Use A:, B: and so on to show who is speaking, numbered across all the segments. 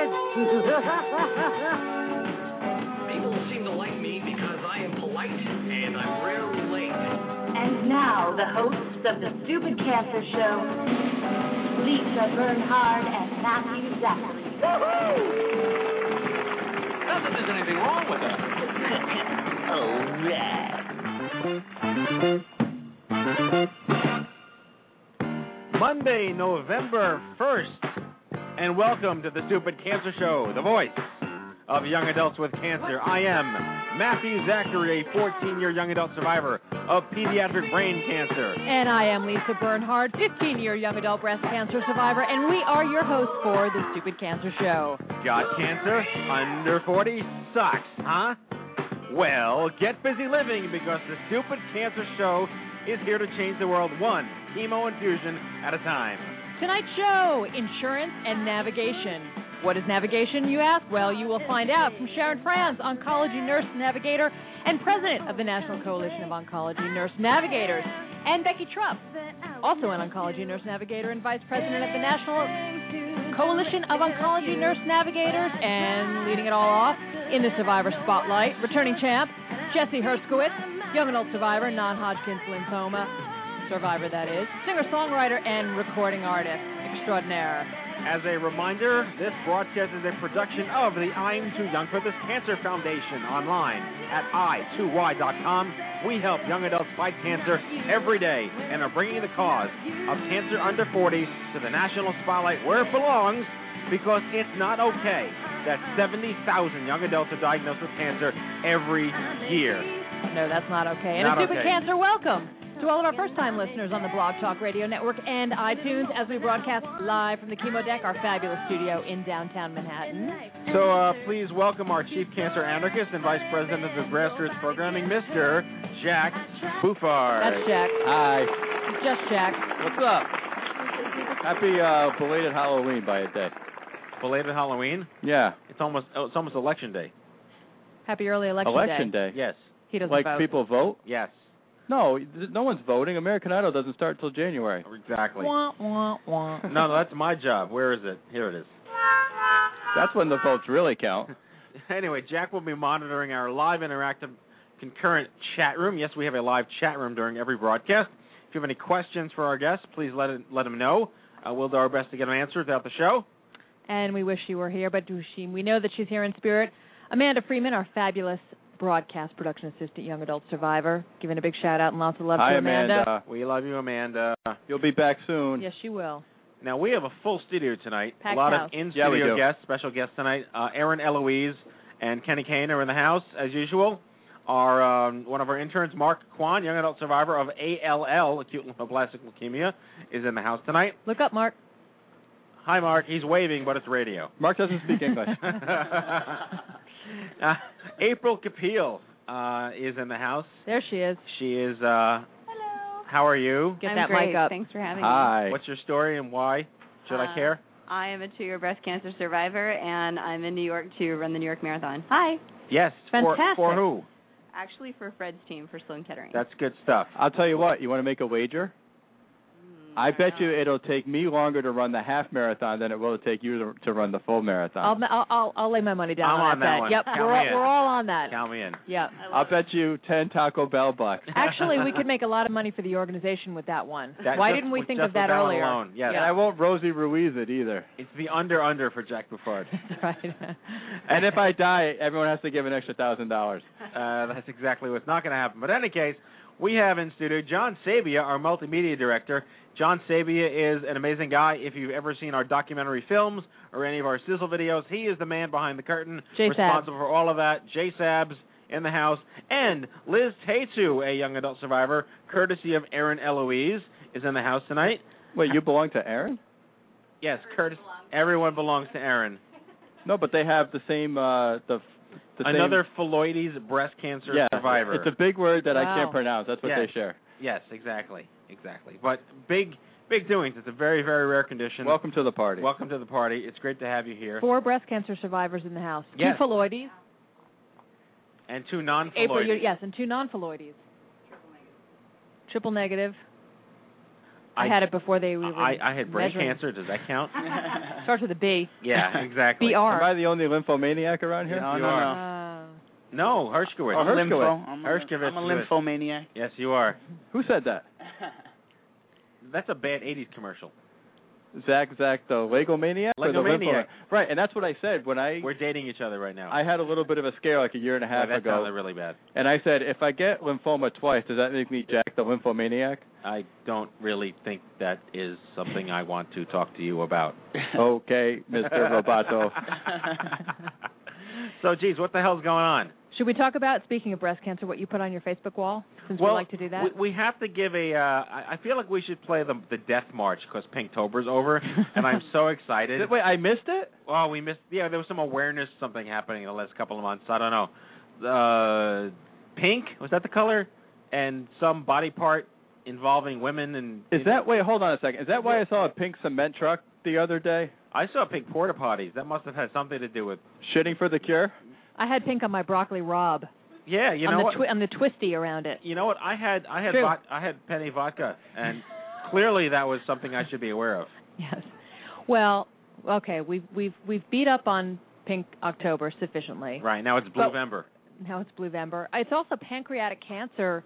A: People seem to like me because I am polite and I'm rarely late.
B: And now, the hosts of the Stupid Cancer Show, Lisa Bernhard and Matthew Zachary.
A: Not that there's anything wrong with that.
C: Monday, November 1st, and welcome to the Stupid Cancer Show, the voice of young adults with cancer. I am Matthew Zachary, a 14 year young adult survivor of pediatric brain cancer.
D: And I am Lisa Bernhard, 15 year young adult breast cancer survivor, and we are your hosts for the Stupid Cancer Show.
C: Got cancer? Under 40? Sucks, huh? Well, get busy living because the Stupid Cancer Show is here to change the world one chemo infusion at a time.
D: Tonight's show insurance and navigation. What is navigation, you ask? Well, you will find out from Sharon Francz, oncology nurse navigator and president of the National Coalition of Oncology Nurse Navigators, and Becky Trupp, also an oncology nurse navigator and vice president of the National Coalition of Oncology Nurse Navigators, and leading it all off in the Survivor Spotlight, returning champ Jesse Hershkowitz, young adult survivor, non-Hodgkin's lymphoma survivor, that is, singer-songwriter and recording artist extraordinaire.
C: As a reminder, this broadcast is a production of the I'm Too Young for This Cancer Foundation online at i2y.com. We help young adults fight cancer every day and are bringing the cause of cancer under 40 to the national spotlight where it belongs because it's not okay that 70,000 young adults are diagnosed with cancer every year.
D: No, that's not okay. And
C: Not
D: a stupid
C: okay.
D: cancer welcome to all of our first time listeners on the Blog Talk Radio Network and iTunes as we broadcast live from the Chemo Deck, our fabulous studio in downtown Manhattan.
C: So uh, please welcome our chief cancer anarchist and vice president of the grassroots programming, Mr. Jack Buffard.
D: That's Jack.
E: Hi.
D: It's just Jack.
E: What's up? Happy uh, belated Halloween by a day.
C: Belated Halloween.
E: Yeah.
C: It's almost oh, it's almost election day.
D: Happy early election, day.
E: Election day.
C: Yes.
D: He doesn't
E: Like
D: vote.
E: people vote?
C: Yes.
E: No, no one's voting. American Idol doesn't start till January.
C: Exactly.
D: Wah, wah, wah.
C: No, no, that's my job. Where is it? Here it is.
E: That's when the votes really count.
C: Anyway, Jack will be monitoring our live interactive concurrent chat room. Yes, we have a live chat room during every broadcast. If you have any questions for our guests, please let it, let them know. Uh, we'll do our best to get them answered throughout the show.
D: And we wish she were here, but she, we know that she's here in spirit. Amanda Freeman, our fabulous broadcast production assistant, young adult survivor, giving a big shout out and lots of love
E: Hi,
D: to Amanda.
E: Amanda.
C: We love you, Amanda.
E: You'll be back soon.
D: Yes, she will.
C: Now we have a full studio tonight.
D: Packed
C: a lot
D: house.
C: of in studio
E: do.
C: guests, special guests tonight. Uh, Aaron Eloise and Kenny Kane are in the house as usual. Our um, one of our interns, Mark Kwan, young adult survivor of ALL, acute lymphoblastic leukemia, is in the house tonight.
D: Look up, Mark.
C: Hi, Mark. He's waving, but it's radio.
E: Mark doesn't speak English.
C: uh, April Kapil uh, is in the house.
D: There she is.
C: She is. Uh,
F: Hello.
C: how are you?
D: Get
F: I'm
D: that
F: great.
D: mic up.
F: Thanks for having me.
E: Hi.
C: What's your story and why? Should I
F: Uh,
C: care?
F: I am a two-year breast cancer survivor, and I'm in New York to run the New York Marathon. Hi.
C: Yes. For,
D: fantastic.
C: for who?
F: Actually, for Fred's team, for Sloan Kettering.
C: That's good stuff.
E: I'll tell you what. You want to make a wager? I bet you it'll take me longer to run the half marathon than it will take you to, to run the full marathon.
D: I'll, I'll I'll I'll lay my money down
C: I'm
D: on
C: on
D: that.
C: that one.
D: Yep,
C: Count
D: we're all,
C: in.
D: we're all on that.
C: Count me in.
D: Yeah.
E: I'll bet you ten Taco Bell bucks.
D: Actually, we could make a lot of money for the organization with that one.
C: That-
D: Why
C: just-
D: didn't we think of that
C: with one
D: earlier?
C: alone, yes.
E: And I won't Rosie Ruiz it either.
C: It's the under under for Jack Buffard.
D: Right.
E: And if I die, everyone has to give an extra thousand dollars.
C: Uh, that's exactly what's not going to happen. But in any case, we have in studio John Sabia, our multimedia director. John Sabia is an amazing guy. If you've ever seen our documentary films or any of our sizzle videos, he is the man behind the curtain,
D: Jay
C: responsible for all of that. Jay Sabs in the house, and Liz Tatsu, a young adult survivor, courtesy of Aaron Eloise, is in the house tonight.
E: Wait, you belong to Aaron?
C: Yes, Curtis. Everyone belongs to Aaron.
E: No, but they have the same uh the the same-
C: Another phylloides breast cancer
E: yeah,
C: survivor.
E: It's a big word that I can't pronounce. That's what
C: Yes.
E: they share.
C: Yes, exactly, exactly. But big, big doings. It's a very, very rare condition.
E: Welcome to the party.
C: Welcome to the party. It's great to have you here.
D: Four breast cancer survivors in the house.
C: Yes.
D: Two phylloides.
C: And two non-phylloides.
D: you- yes, and two non-phylloides. Triple negative. I,
C: I-
D: had it before they were
C: I, I had brain
D: measuring.
C: cancer. Does that count?
D: Starts with a B.
C: yeah, exactly.
D: BR.
E: Am I the only lymphomaniac around here?
G: No,
C: You
G: no,
C: are.
G: no.
D: Uh,
C: No, Hershkowitz.
E: Oh,
G: I'm
E: Hershkowitz.
G: I'm a,
C: Hershkowitz
G: I'm a lymphomaniac.
C: Yes, you are.
E: Who said that?
C: That's a bad '80s commercial.
E: Zach, Zach, the Lego maniac.
C: Legomaniac.
E: lymphomaniac? Right, and that's what I said when I
C: We're dating each other right now.
E: I had a little bit of a scare like a year and a
C: Yeah,
E: half
C: that
E: ago,
C: sounded really bad.
E: and I said if I get lymphoma twice, does that make me Jack the lymphomaniac?
C: I don't really think that is something I want to talk to you about.
E: okay, Mr. Roboto.
C: so, geez, what the hell's going on?
D: Should we talk about, speaking of breast cancer, what you put on your Facebook wall? Since
C: well,
D: we like to do that.
C: We, we have to give a. Uh, I I feel like we should play the the Death March because Pinktober's over, and I'm so excited.
E: Wait, I missed it.
C: Oh, we missed. Yeah, there was some awareness something happening in the last couple of months. I don't know. Uh, pink was that the color? And some body part involving women and.
E: Is
C: you know-
E: that wait? Hold on a second. Is that why I saw a pink cement truck the other day?
C: I saw pink porta potties. That must have had something to do with.
E: Shitting for the cure?
D: I had pink on my broccoli rob.
C: Yeah, you
D: on
C: know
D: the
C: what?
D: twi- on the twisty around it.
C: you know what? I had I had
D: True.
C: vod- I had penny vodka, and clearly that was something I should be aware of.
D: Yes. Well, okay, we've we've we've beat up on Pink October sufficiently.
C: Right now it's
D: But-
C: November.
D: Now it's Blue November. It's also pancreatic cancer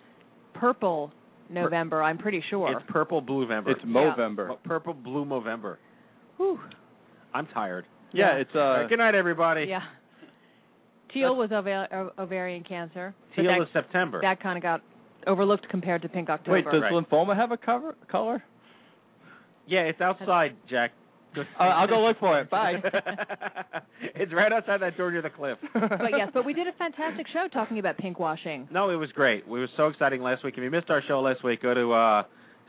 D: purple November, I'm pretty sure.
C: It's purple blue November.
E: It's Movember.
C: Purple blue November.
D: Whew.
C: I'm tired.
E: Yeah,
D: Yeah.
E: it's uh.
C: Good night, everybody.
D: Yeah. Teal was ova- ovarian cancer. but
C: Teal
D: that,
C: is September.
D: that kind of got overlooked compared to Pink October.
E: Wait, does
C: Right.
E: lymphoma have a cover color?
C: yeah, it's outside, Jack.
E: Uh, I'll go look for it. Bye.
C: it's right outside that door near the cliff.
D: but yes, but we did a fantastic show talking about pink washing.
C: No, it was great. We were so exciting last week. If you missed our show last week, go to uh,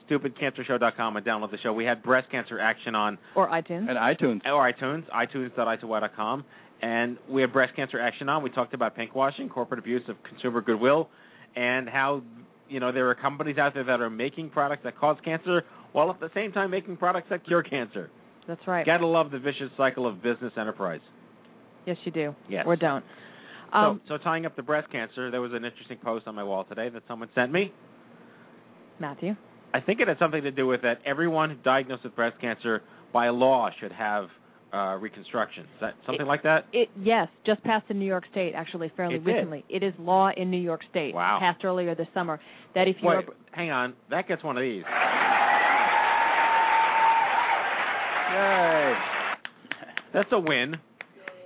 C: stupidcancershow.com and download the show. We had breast cancer action on
D: Or iTunes.
E: and iTunes.
C: or iTunes, itunes.i2y.com, and we had breast cancer action on. We talked about pink washing, corporate abuse of consumer goodwill, and how you know there are companies out there that are making products that cause cancer while at the same time making products that cure cancer.
D: That's right.
C: Gotta love the vicious cycle of business enterprise.
D: Yes, you do.
C: Yes.
D: Or don't. Um,
C: so, so tying up the breast cancer, there was an interesting post on my wall today that someone sent me.
D: Matthew.
C: I think it had something to do with that everyone diagnosed with breast cancer by law should have uh, reconstruction. Is that something like that?
D: It yes, just passed in New York State actually fairly
C: It did?
D: recently. It is law in New York State.
C: Wow.
D: Passed earlier this summer that if you
C: Wait,
D: are
C: hang on. That gets one of these.
E: Yay.
C: That's a win.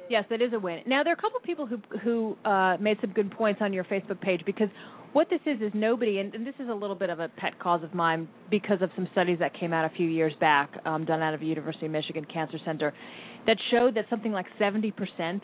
D: Yes, that is a win. Now there are a couple of people who who uh, made some good points on your Facebook page because what this is is nobody, and, and this is a little bit of a pet cause of mine because of some studies that came out a few years back, um, done out of University of Michigan Cancer Center, that showed that something like 70%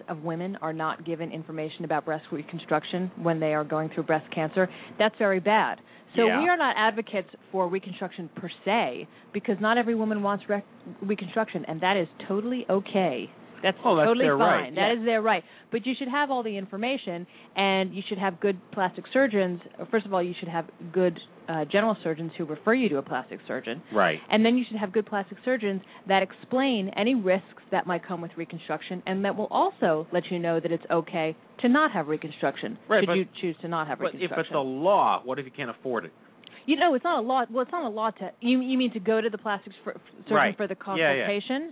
D: of women are not given information about breast reconstruction when they are going through breast cancer. That's very bad. So
C: Yeah.
D: we are not advocates for reconstruction per se because not every woman wants rec- reconstruction, and that is totally okay. That's
C: Oh, that's
D: totally
C: their
D: fine.
C: right,
D: That
C: yeah.
D: is their right. But you should have all the information, and you should have good plastic surgeons. First of all, you should have good uh, general surgeons who refer you to a plastic surgeon.
C: Right.
D: And then you should have good plastic surgeons that explain any risks that might come with reconstruction, and that will also let you know that it's okay to not have reconstruction.
C: Right,
D: should
C: but-
D: you choose to not have reconstruction.
C: But if it's a law, what if you can't afford it?
D: You know, it's not a law. Well, it's not a law to. You you mean to go to the plastic sur- surgeon
C: Right.
D: for the consultation?
C: Yeah, yeah.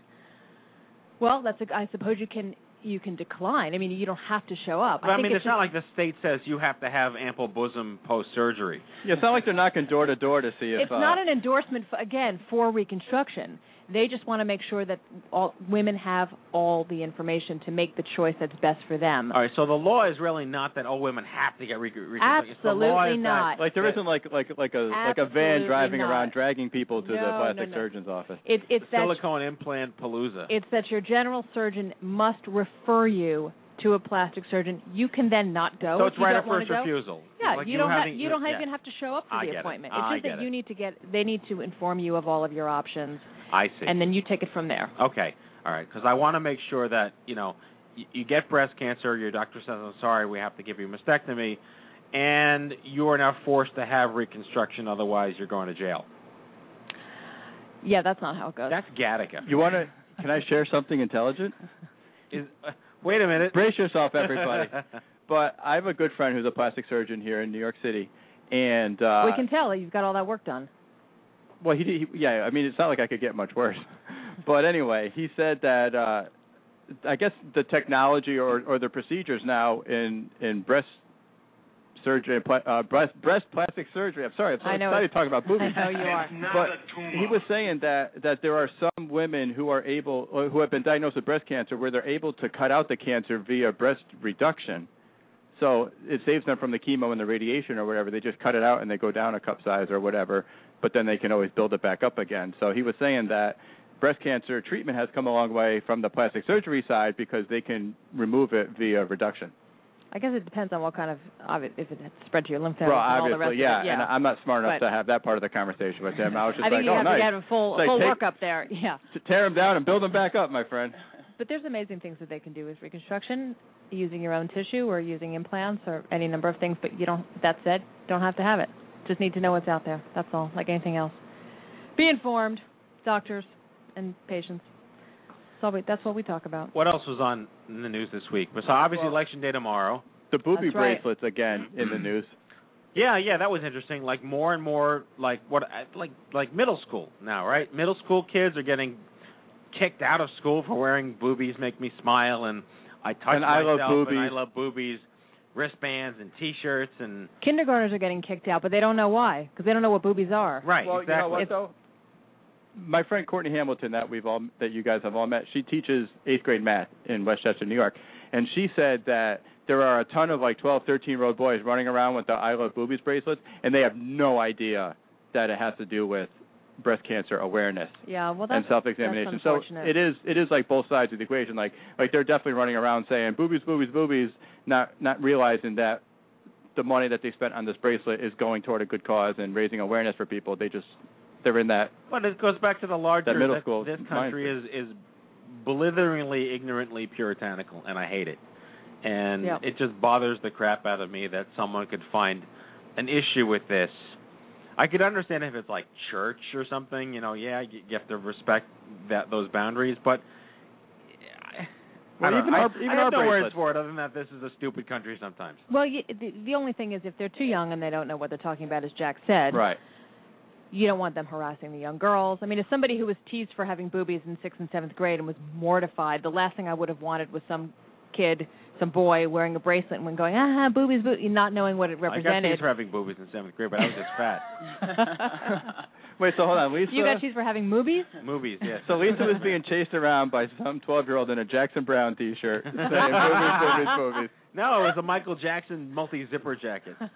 D: Consultation? Well, that's. A, I suppose you can you can decline. I mean, you don't have to show up.
C: But I,
D: think
C: mean,
D: it's
C: it's not
D: just-
C: like the state says you have to have ample bosom post surgery.
E: Yeah, it's not like they're knocking door to door to see if.
D: it's
E: uh,
D: not an endorsement for, again for reconstruction. They just want to make sure that all women have all the information to make the choice that's best for them.
C: All right, so the law is really not that all women have to get re- reconstruction. The law
D: Absolutely
C: is
D: not.
E: Like there
C: that,
E: isn't like like like a like a van driving
D: not.
E: around dragging people to the
D: No,
E: plastic
D: no, no.
E: surgeon's office.
D: It's it's
C: the
D: that
C: silicone implant palooza.
D: it's that your general surgeon must refer you to a plastic surgeon. You can then not go.
C: so it's
D: you
C: right
D: don't
C: of first refusal.
D: Yeah,
C: Like
D: you don't have
C: having-
D: you don't
C: yeah.
D: even have to show up for
C: I
D: the
C: get it.
D: appointment.
C: I
D: It's just
C: get
D: that
C: it.
D: you need to get they need to inform you of all of your options,
C: I see.
D: and then you take it from there.
C: Okay, all right, because I want to make sure that you know you, you get breast cancer. Your doctor says, "I'm sorry, we have to give you a mastectomy," and you are now forced to have reconstruction. Otherwise, you're going to jail.
D: Yeah, that's not how it goes.
C: That's Gattaca.
E: You want to? Can I share something intelligent?
C: Is, uh, wait a minute.
E: Brace yourself, everybody. but I have a good friend who's a plastic surgeon here in New York City, and uh,
D: we can tell that you've got all that work done.
E: Well, he, he yeah. I mean, it's not like I could get much worse. but anyway, he said that uh I guess the technology or or the procedures now in in breast surgery, pla- uh, breast breast plastic surgery. I'm sorry, I'm so
D: I know
E: excited
D: it.
E: talking about boobies.
D: I know you are.
E: But he was saying that that there are some women who are able or who have been diagnosed with breast cancer where they're able to cut out the cancer via breast reduction. So it saves them from the chemo and the radiation or whatever. They just cut it out and they go down a cup size or whatever, but then they can always build it back up again. So he was saying that breast cancer treatment has come a long way from the plastic surgery side because they can remove it via reduction.
D: I guess it depends on what kind of, if it had spread to your lymph nodes
E: well,
D: and all the
E: obviously,
D: rest
E: yeah,
D: of it. Yeah,
E: and I'm not smart enough
D: But-
E: to have that part of the conversation with him. I was just
D: I think
E: like,
D: you
E: oh,
D: have
E: nice.
D: to get a full
E: like,
D: full
E: take-
D: workup there. Yeah.
E: To tear them down and build them back up, my friend.
D: But there's amazing things that they can do with reconstruction, using your own tissue or using implants or any number of things. But you don't. That said, don't have to have it. Just need to know what's out there. That's all. Like anything else. Be informed, doctors and patients. That's all we, that's what we talk about.
C: What else was on in the news this week? So obviously election day tomorrow.
E: The booby
D: That's right.
E: bracelets again in the news.
C: Yeah, yeah, that was interesting. Like more and more, like what, like like middle school now, right? Middle school kids are getting kicked out of school for wearing boobies make me smile, and I touch
E: And I love
C: myself, and I love boobies, wristbands and T-shirts, and
D: Kindergartners are getting kicked out, but they don't know why because they don't know what boobies are.
C: right,
E: well,
C: exactly.
E: you know what though? My friend Courtney Hamilton, that we've all that you guys have all met, she teaches eighth grade math in Westchester, New York, and she said that there are a ton of like 12, 13 year old boys running around with the I love boobies bracelets, and they have no idea that it has to do with breast cancer awareness
D: Yeah, well that's
E: and self examination.
D: That's
E: So it is it is like both sides of the equation. Like like they're definitely running around saying boobies, boobies, boobies, not not realizing that the money that they spent on this bracelet is going toward a good cause and raising awareness for people. They just they're in that
C: But it goes back to the larger
E: That middle
C: that
E: school
C: This country is is blitheringly, ignorantly puritanical, and I hate it. And
D: Yeah.
C: it just bothers the crap out of me that someone could find an issue with this. I could understand if it's like church or something, you know. Yeah, you you have to respect that those boundaries, but I,
E: Well,
C: I don't
E: even
C: know. I-
E: our- even
C: I
E: our
C: have no words for it other than that this is a stupid country sometimes.
D: well, you, the, the only thing is if they're too young and they don't know what they're talking about, as Jack said,
E: right.
D: you don't want them harassing the young girls. I mean, as somebody who was teased for having boobies in sixth and seventh grade and was mortified, the last thing I would have wanted was some kid, some boy wearing a bracelet and when going, ah, boobies, boobies, not knowing what it represented.
C: I got
D: represented.
C: teased for having boobies in seventh grade, but I was just fat.
E: Wait, so hold on, Lisa.
D: you got teased for having movies?
C: Movies, yes.
E: so Lisa was being chased around by some 12 year old in a Jackson Browne T-shirt saying boobies, boobies, boobies.
C: No, it was a Michael Jackson multi zipper jacket.
D: That's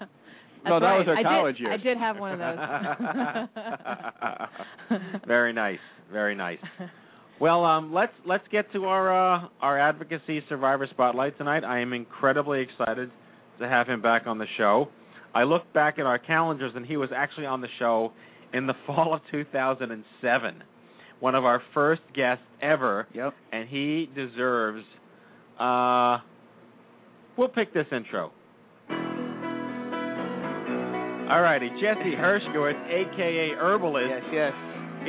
E: No, that
D: right.
E: was her
D: I
E: college
D: did,
E: years.
D: I did have one of those.
C: very nice, very nice. Well, um, let's let's get to our uh, our advocacy survivor spotlight tonight. I am incredibly excited to have him back on the show. I looked back at our calendars, and he was actually on the show in the fall of 2007, one of our first guests ever,
E: Yep.
C: and he deserves. Uh, we'll pick this intro. All righty, Jesse Hershkowitz, aka Urbalist,
G: Yes, yes.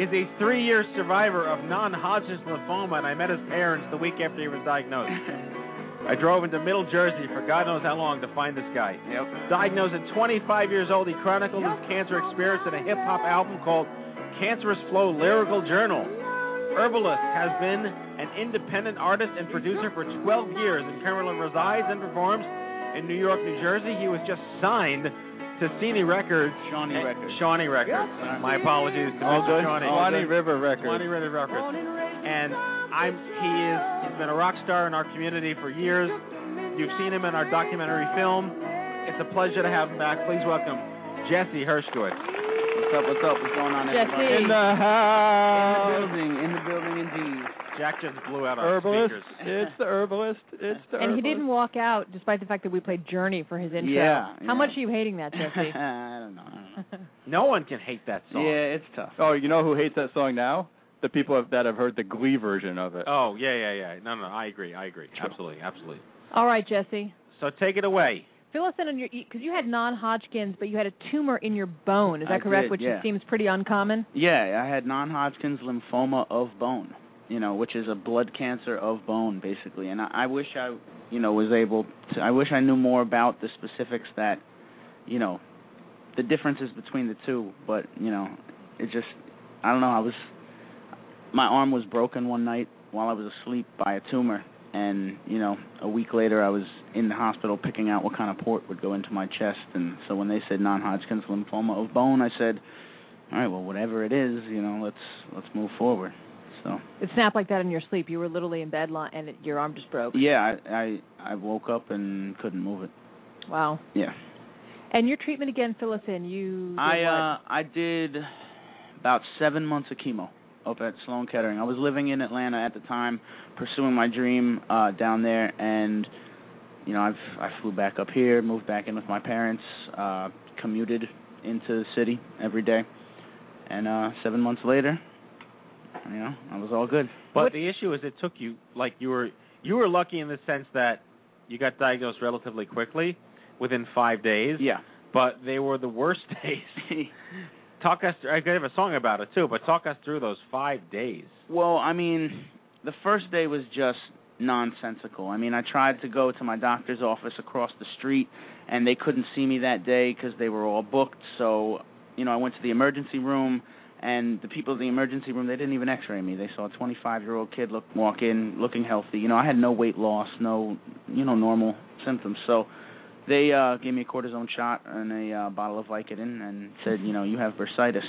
C: is a three-year survivor of non-Hodgkin's lymphoma, and I met his parents the week after he was diagnosed. I drove into Middle Jersey for God knows how long to find this guy.
G: Yep.
C: Diagnosed at 25 years old, he chronicled his cancer experience in a hip hop album called Cancerous Flow Lyrical Journal. Urbalist has been an independent artist and producer for 12 years and currently resides and performs in New York, New Jersey. He was just signed to Cine eh, Records.
G: Shawnee Records.
C: Shawnee Records. My apologies to
E: All
C: Mr.
E: good.
C: Shawnee.
E: River Records.
C: Swanee River Records. And I'm he is been a rock star in our community for years. You've seen him in our documentary film. It's a pleasure to have him back. Please welcome Jesse Hershkowitz.
G: What's up? What's up? What's going on,
D: Jesse.
G: everybody?
E: In the house.
G: In the building. In the building, indeed.
C: Jack just blew out our
E: Urbalist.
C: speakers.
E: It's the herbalist. It's the
D: And he didn't walk out despite the fact that we played Journey for his intro.
G: Yeah,
D: How
G: yeah.
D: much are you hating that, Jesse?
G: I don't know. I don't know.
C: No one can hate that song.
G: Yeah, it's tough.
E: Oh, you know who hates that song now? The people have, that have heard the Glee version of it.
C: Oh yeah, yeah, yeah. No, no, I agree. I agree. Absolutely, absolutely.
D: All right, Jesse.
C: So take it away.
D: Fill us in on your because you had non-Hodgkin's, but you had a tumor in your bone. Is that
G: I
D: correct?
G: did,
D: Which
G: yeah.
D: seems pretty uncommon.
G: Yeah, I had non-Hodgkin's lymphoma of bone. You know, which is a blood cancer of bone, basically. And I, I wish I, you know, was able to. I wish I knew more about the specifics that, you know, the differences between the two. But you know, it just, I don't know. I was, my arm was broken one night while I was asleep by a tumor, and you know, a week later I was in the hospital picking out what kind of port would go into my chest. And so when they said non-Hodgkin's lymphoma of bone, I said, all right, well, whatever it is, you know, let's let's move forward. So
D: It snapped like that in your sleep. You were literally in bed, li- and it, your arm just broke.
G: yeah, I, I I woke up and couldn't move it.
D: Wow.
G: Yeah,
D: And your treatment again, fill us in. You.
G: I uh I did about seven months of chemo up at Sloan Kettering. I was living in Atlanta at the time, pursuing my dream uh down there, and you know I've I flew back up here, moved back in with my parents, uh commuted into the city every day, and uh seven months later, you know I was all good.
C: But the issue is, it took you like you were you were lucky in the sense that you got diagnosed relatively quickly, within five days.
G: Yeah.
C: But they were the worst days. talk us. I could have a song about it too, but talk us through those five days.
G: Well, I mean, the first day was just nonsensical. I mean, I tried to go to my doctor's office across the street, and they couldn't see me that day because they were all booked. So, you know, I went to the emergency room, and the people in the emergency room they didn't even X-ray me. They saw a 25-year-old kid look walk in looking healthy. You know, I had no weight loss, no, you know, normal symptoms. So. They uh gave me a cortisone shot and a uh, bottle of Vicodin and said, you know, you have bursitis.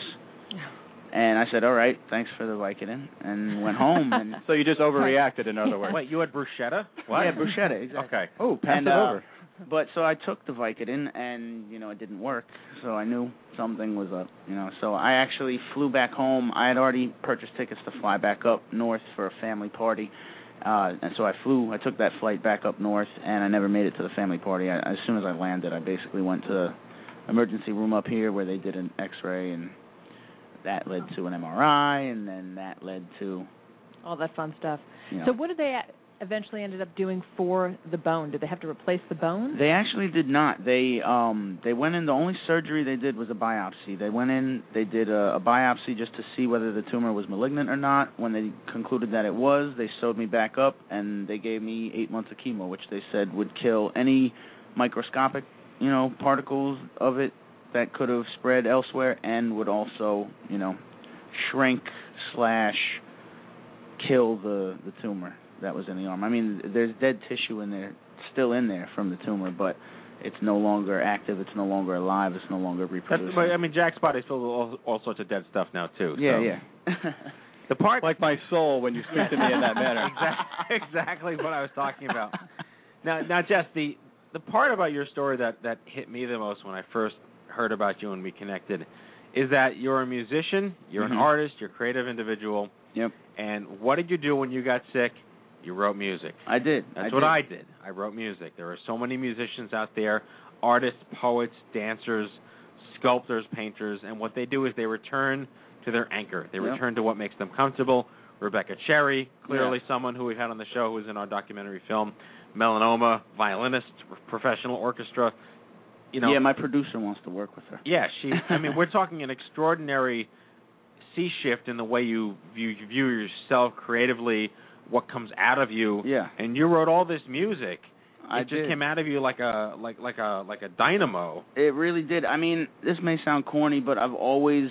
G: And I said, "All right, thanks for the Vicodin," and went home. And
E: So you just overreacted, in other words.
C: Wait, you had bruschetta? What?
G: yeah, bruschetta, exactly.
C: Okay.
E: Oh, pass
G: and,
E: it
G: uh,
E: over.
G: But so I took the Vicodin, and you know it didn't work. So I knew something was up. You know, so I actually flew back home. I had already purchased tickets to fly back up north for a family party. Uh, and so I flew. I took that flight back up north, and I never made it to the family party. I, as soon as I landed, I basically went to the emergency room up here where they did an X-ray, and that led to an MRI, and then that led to
D: all that fun stuff.
G: you know.
D: So what did they eventually ended up doing for the bone? Did they have to replace the bone?
G: They actually did not. They um they went in. The only surgery they did was a biopsy. They went in. They did a, a biopsy just to see whether the tumor was malignant or not. When they concluded that it was, they sewed me back up and they gave me eight months of chemo, which they said would kill any microscopic, you know, particles of it that could have spread elsewhere, and would also, you know, shrink slash kill the the tumor that was in the arm. I mean, there's dead tissue in there, still in there from the tumor, but it's no longer active. It's no longer alive. It's no longer
C: That's,
G: reproducing.
C: but, I mean, Jack's body's filled with all, all sorts of dead stuff now too.
G: yeah,
C: so.
G: yeah.
C: The part
E: Like my soul when you speak to me in that manner.
C: exactly, exactly what I was talking about. Now, now, Jess, the the part about your story that that hit me the most when I first heard about you and we connected is that you're a musician, you're
G: Mhm.
C: an artist, you're a creative individual.
G: Yep.
C: And what did you do when you got sick? You wrote music.
G: I did.
C: That's
G: I
C: what
G: did.
C: I did. I wrote music. There are so many musicians out there, artists, poets, dancers, sculptors, painters, and what they do is they return to their anchor. They return to what makes them comfortable. Rebecca Cherry, clearly
G: Yeah.
C: someone who we've had on the show who was in our documentary film. Melanoma, violinist, professional orchestra. You know,
G: yeah, my producer wants to work with her.
C: yeah, she. I mean, we're talking an extraordinary sea shift in the way you view, you view yourself creatively what comes out of you.
G: Yeah.
C: And you wrote all this music.
G: I
C: it just
G: did.
C: came out of you like a like like a like a dynamo.
G: It really did. I mean, this may sound corny, but I've always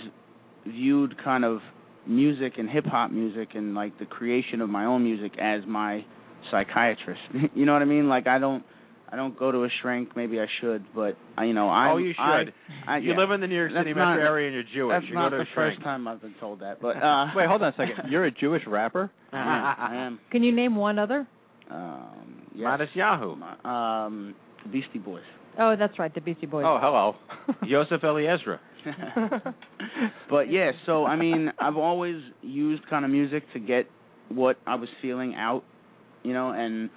G: viewed kind of music and hip hop music and like the creation of my own music as my psychiatrist. you know what I mean? Like I don't I don't go to a shrink. Maybe I should, but I, you know I.
C: oh, you should.
G: I, I,
C: you
G: yeah.
C: live in the New York
G: That's
C: City
G: not-
C: metro area and you're Jewish.
G: That's
C: you
G: not
C: go to
G: the
C: a shrink.
G: first time I've been told that, but uh
E: Wait, hold on a second. You're a Jewish rapper?
G: I am. I am.
D: Can you name one other?
G: Um, yes.
C: Matisyahu.
G: Um, Beastie Boys.
D: Oh, that's right, the Beastie Boys.
E: Oh, hello.
C: Joseph Eliezer.
G: but yeah, so I mean, I've always used kind of music to get what I was feeling out, you know, and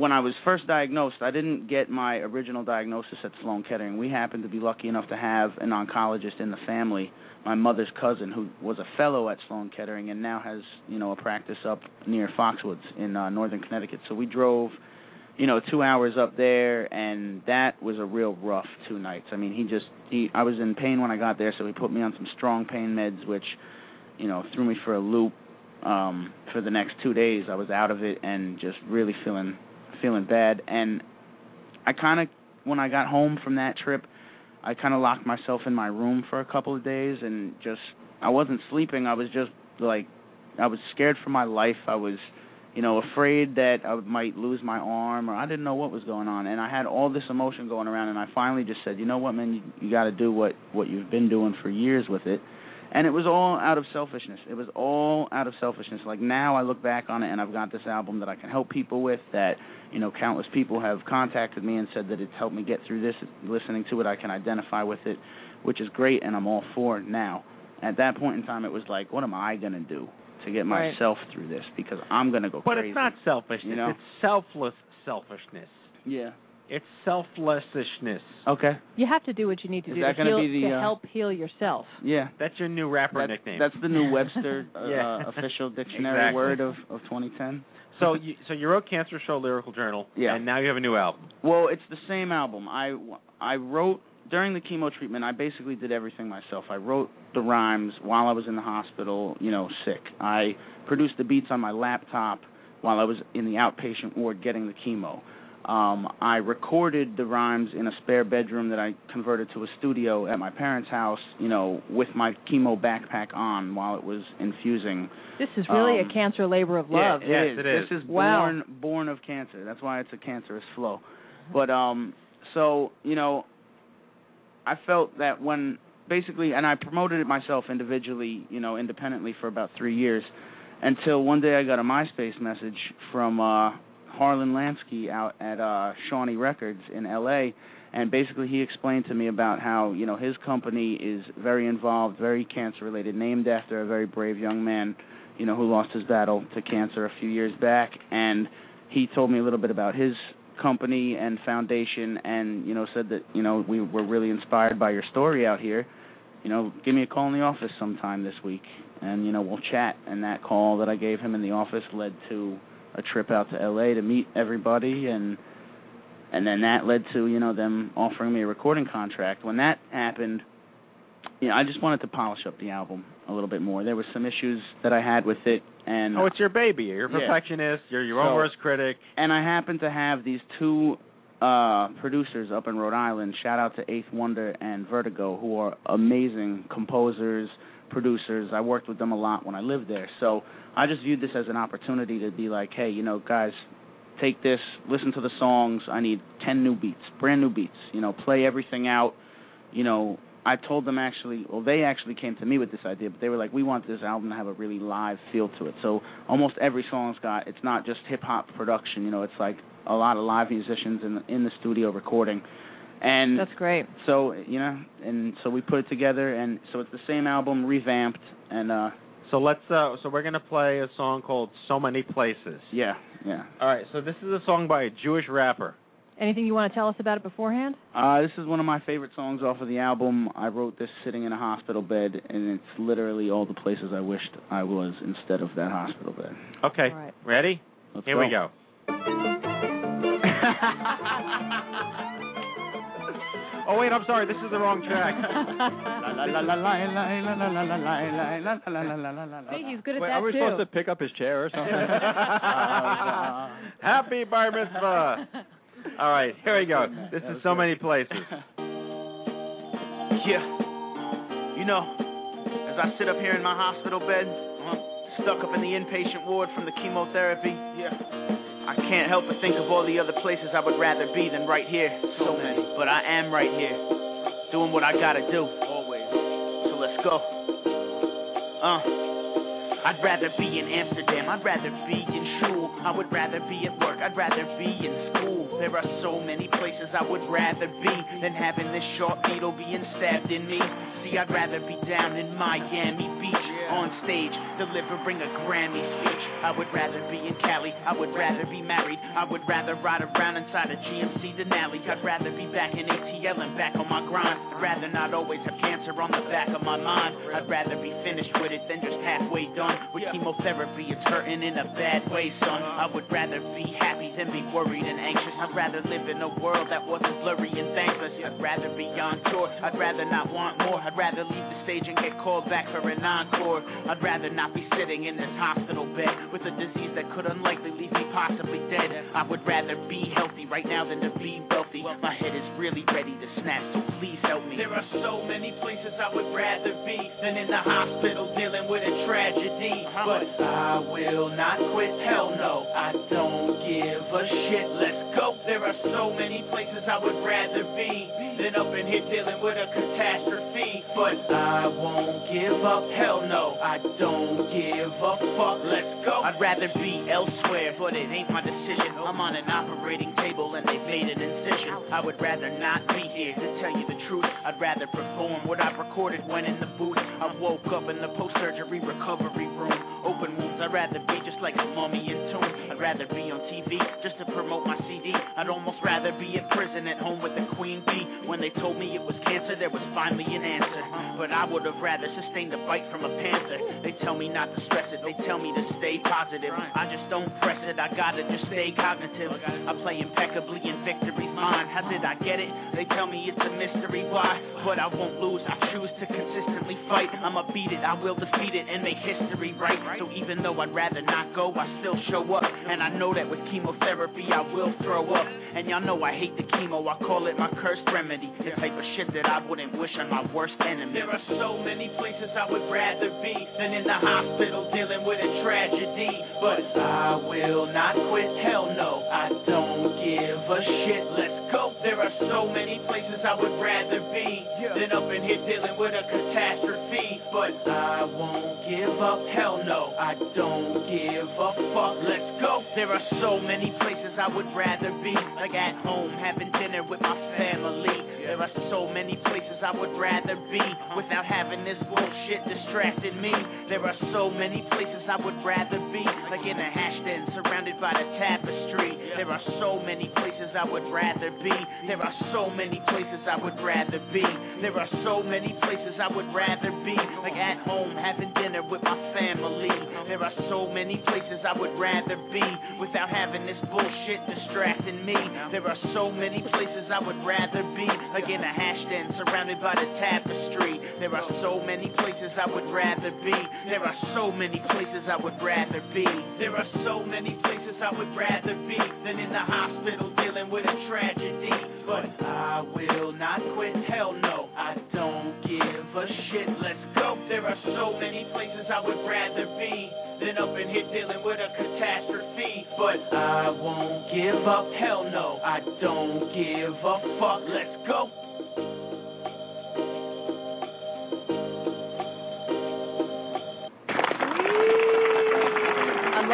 G: when I was first diagnosed, I didn't get my original diagnosis at Sloan Kettering. We happened to be lucky enough to have an oncologist in the family, my mother's cousin, who was a fellow at Sloan Kettering and now has, you know, a practice up near Foxwoods in uh, northern Connecticut. So we drove, you know, two hours up there, and that was a real rough two nights. I mean, he just, he, I was in pain when I got there, so he put me on some strong pain meds, which, you know, threw me for a loop. Um, for the next two days, I was out of it and just really feeling feeling bad. And I kind of when I got home from that trip I kind of locked myself in my room for a couple of days and just I wasn't sleeping. I was just like I was scared for my life. I was you know afraid that I might lose my arm or I didn't know what was going on. And I had all this emotion going around and I finally just said you know what man? You, you got to do what what you've been doing for years with it and it was all out of selfishness. It was all out of selfishness. Like now I look back on it and I've got this album that I can help people with that, you know, countless people have contacted me and said that it's helped me get through this. Listening to it, I can identify with it, which is great and I'm all for it now. At that point in time it was like, what am I going to do to get
D: Right.
G: myself through this because I'm going to go crazy.
C: But
G: crazy.
C: it's not selfishness.
G: You know?
C: It's selfless selfishness.
G: Yeah.
C: It's selflessishness.
G: Okay.
D: You have to do what you need to
G: Is
D: do
G: that
D: to,
G: gonna
D: heal,
G: be the,
D: to
G: uh,
D: help heal yourself.
G: Yeah.
C: That's your new rapper
G: That-
C: nickname.
G: That's the new Webster uh,
C: Yeah.
G: official dictionary
C: Exactly.
G: word of of 2010.
C: so you so you wrote Cancerous Flow Lyrical Journal.
G: Yeah.
C: And now you have a new album.
G: Well, it's the same album. I I wrote during the chemo treatment. I basically did everything myself. I wrote the rhymes while I was in the hospital, you know, sick. I produced the beats on my laptop while I was in the outpatient ward getting the chemo. Um, I recorded the rhymes in a spare bedroom that I converted to a studio at my parents' house, you know, with my chemo backpack on while it was infusing.
D: This is really
G: Um,
D: a cancer labor of love.
G: Yeah,
C: Yes,
G: is.
C: it is.
G: This is
D: Wow.
G: born born of cancer. That's why it's a cancerous flow. But um so, you know, I felt that when basically and I promoted it myself individually, you know, independently for about 3 years until one day I got a MySpace message from uh Harlan Lansky out at uh Shawnee Records in LA and basically he explained to me about how, you know, his company is very involved, very cancer related, named after a very brave young man you know, who lost his battle to cancer a few years back, and he told me a little bit about his company and foundation, and you know, said that you know we were really inspired by your story out here. You know, give me a call in the office sometime this week, and you know we'll chat. And that call that I gave him in the office led to a trip out to L.A. to meet everybody, and and then that led to you know them offering me a recording contract. When that happened, you know, I just wanted to polish up the album a little bit more. There were some issues that I had with it, and
C: Oh, it's your baby. You're a
G: Yeah.
C: perfectionist. You're your own
G: So-
C: worst critic.
G: and I happen to have these two uh producers up in Rhode Island. Shout out to Eighth Wonder and Vertigo, who are amazing composers, producers. I worked with them a lot when I lived there. So I just viewed this as an opportunity to be like, hey, you know, guys, take this, listen to the songs. I need ten new beats, brand new beats. You know, play everything out. You know, I told them actually, well, they actually came to me with this idea, but they were like, we want this album to have a really live feel to it. So almost every song's got, it's not just hip hop production, you know, it's like a lot of live musicians in the, in the studio recording. And
D: That's great.
G: so, you know, and so we put it together, and so it's the same album revamped, and uh,
C: So let's. Uh, so we're gonna play a song called "So Many Places."
G: yeah, yeah.
C: All right. So this is a song by a Jewish rapper.
D: Anything you want to tell us about it beforehand?
G: Uh, this is one of my favorite songs off of the album. I wrote this sitting in a hospital bed, and it's literally all the places I wished I was instead of that hospital bed.
C: Okay.
D: All right.
C: Ready?
G: Let's
C: Here we go. Oh wait, I'm sorry. This is the wrong track.
D: See, he's good at
E: Wait,
D: that
E: are we
D: too.
E: supposed to pick up his chair or something?
C: Happy bar mitzvah. All right, here we go. This is so many places.
G: Yeah. You know, as I sit up here in my hospital bed, uh, stuck up in the inpatient ward from the chemotherapy, yeah. I can't help but think of all the other places I would rather be than right here. So many. But I am right here, doing what I gotta do. Always. So let's go. Uh. I'd rather be in Amsterdam, I'd rather be in shul. I would rather be at work, I'd rather be in school. There are so many places I would rather be than having this sharp needle being stabbed in me. See, I'd rather be down in Miami Beach on stage, delivering a Grammy speech. I would rather be in Cali, I would rather be married. I would rather ride around inside a GMC Denali. I'd rather be back in ATL and back on my grind. I'd rather not always have cancer on the back of my mind. I'd rather be finished with it than just halfway done. With chemotherapy, it's hurting in a bad way, son. I would rather be happy than be worried and anxious. I'd rather live in a world that wasn't blurry and thankless. I'd rather be on tour. I'd rather not want more. I'd rather leave the stage and get called back for an encore. I'd rather not be sitting in this hospital bed with a disease that could unlikely leave me possibly dead. I would rather be healthy right now than to be wealthy. My head is really ready to snap, so please help me. There are so many places I would rather be than in the hospital dealing with a tragedy. But I will not quit. Hell no, I don't give a shit. Let's go. There are so many places I would rather be than up in here dealing with a catastrophe. But I won't give up. Hell no, I don't give a fuck. Let's go. I'd rather be elsewhere, but it ain't my decision. I'm on an operating table and they've made an incision. I would rather not be here to tell you the truth. I'd rather perform what I've recorded when in the booth. I woke up in the post surgery recovery room. Open wounds, I'd rather be just like a mummy in tomb. I'd rather be on TV just to promote my CD. I'd almost rather be in prison at home with the queen bee. When they told me it was cancer, there was finally an answer. But I would have rather sustained a bite from a panther. They tell me not to stress it, they tell me to stay positive. I just don't press it, I gotta just stay cognitive. I play impeccably in victory's mine. How did I get it? They tell me it's a mystery why. But I won't lose, I choose to consistently fight. I'ma beat it, I will defeat it and make history right. So even though I'd rather not go, I still show up. And I know that with chemotherapy I will throw up. And y'all know I hate the chemo, I call it my cursed remedy. The type of shit that I wouldn't wish on my worst enemy. There are so many places I would rather be than in the hospital dealing with a tragedy. But I will not quit, hell no, I don't give a shit. Let's go. There are so many places I would rather be than up in here dealing with a catastrophe. But I won't give up, hell no, I don't give a fuck. Let's go. There are so many places I would rather be, like at home having dinner with my family. There are so many places I would rather be without having this bullshit distracting me. There are so many places I would rather be, like in a hash den surrounded by the tapestry. There are so many places I would rather be. There are so many places I would rather be. There are so many places I would rather be, like at home having dinner with my family. There are so many places I would rather be without having this bullshit distracting me. There are so many places I would rather be, like in a hash den surrounded by the tapestry. There are so many places I would rather be. There are so many places I would rather be. There are so many places I would rather be than in the hospital dealing with a tragedy. But I will not quit. Hell no, I don't give a shit. Let's go. There are so many places I would rather be than up in here dealing with a catastrophe. But I won't give up. Hell no, I don't give a fuck. Let's go.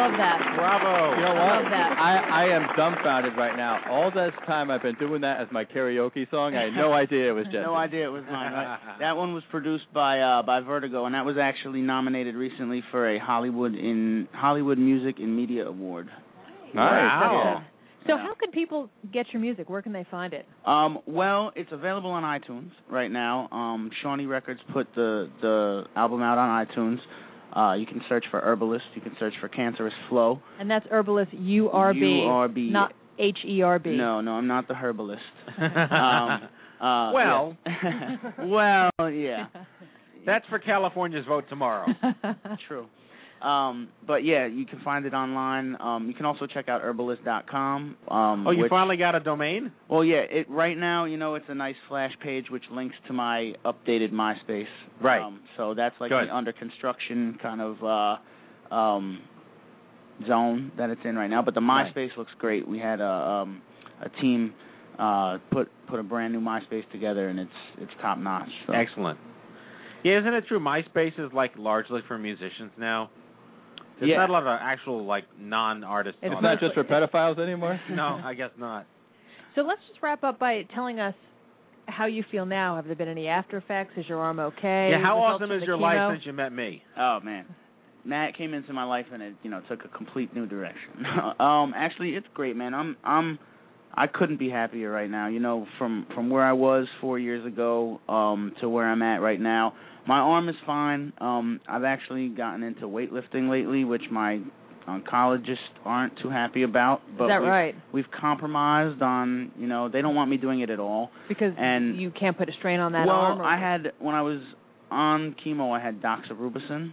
D: Love that.
C: Bravo.
E: You know
D: I love that.
E: I, I am dumbfounded right now. All this time I've been doing that as my karaoke song. I had no idea it was Jesse.
G: No idea it was mine. Right? that one was produced by uh, by Vertigo, and that was actually nominated recently for a Hollywood in Hollywood Music and Media Award.
E: Nice.
D: So how can people get your music? Where can they find it?
G: Um, well, it's available on iTunes right now. Um, Shawnee Records put the the album out on iTunes. Uh, you can search for Urbalist. You can search for Cancerous Flow.
D: And that's Urbalist U R B,
G: U-R-B.
D: not H E R B.
G: No, no, I'm not the herbalist. um, Uh,
C: Well.
G: yeah. well, yeah.
C: That's for California's vote tomorrow.
G: True. Um, but yeah, you can find it online. Um, you can also check out urbalist.com. Um,
C: oh, you
G: which,
C: finally got a domain?
G: Well, yeah. It right now, you know, it's a nice flash page which links to my updated MySpace.
C: Right.
G: Um, so that's like
C: Good.
G: the under construction kind of uh, um, zone that it's in right now. But the
C: Right.
G: MySpace looks great. We had a um, a team uh, put put a brand new MySpace together, and it's it's top notch. So.
C: Excellent. Yeah, isn't it true? MySpace is like largely for musicians now. There's
G: Yeah.
C: not a lot of actual like non-artists.
E: It's
C: on
E: not
C: there.
E: just for pedophiles anymore.
C: no, I guess not.
D: So let's just wrap up by telling us how you feel now. Have there been any after effects? Is your arm okay?
C: yeah, how
D: Results
C: awesome is your
D: chemo?
C: life since you met me?
G: Oh man, Matt came into my life and it you know took a complete new direction. um, actually, it's great, man. I'm I'm I couldn't be happier right now. You know, from from where I was four years ago um to where I'm at right now. My arm is fine. Um, I've actually gotten into weightlifting lately, which my oncologists aren't too happy about. But
D: Is that
G: we've,
D: right?
G: We've compromised on, you know, they don't want me doing it at all.
D: Because
G: And-
D: you can't put a strain on that
G: well,
D: arm. or-
G: I had when I was on chemo, I had doxorubicin,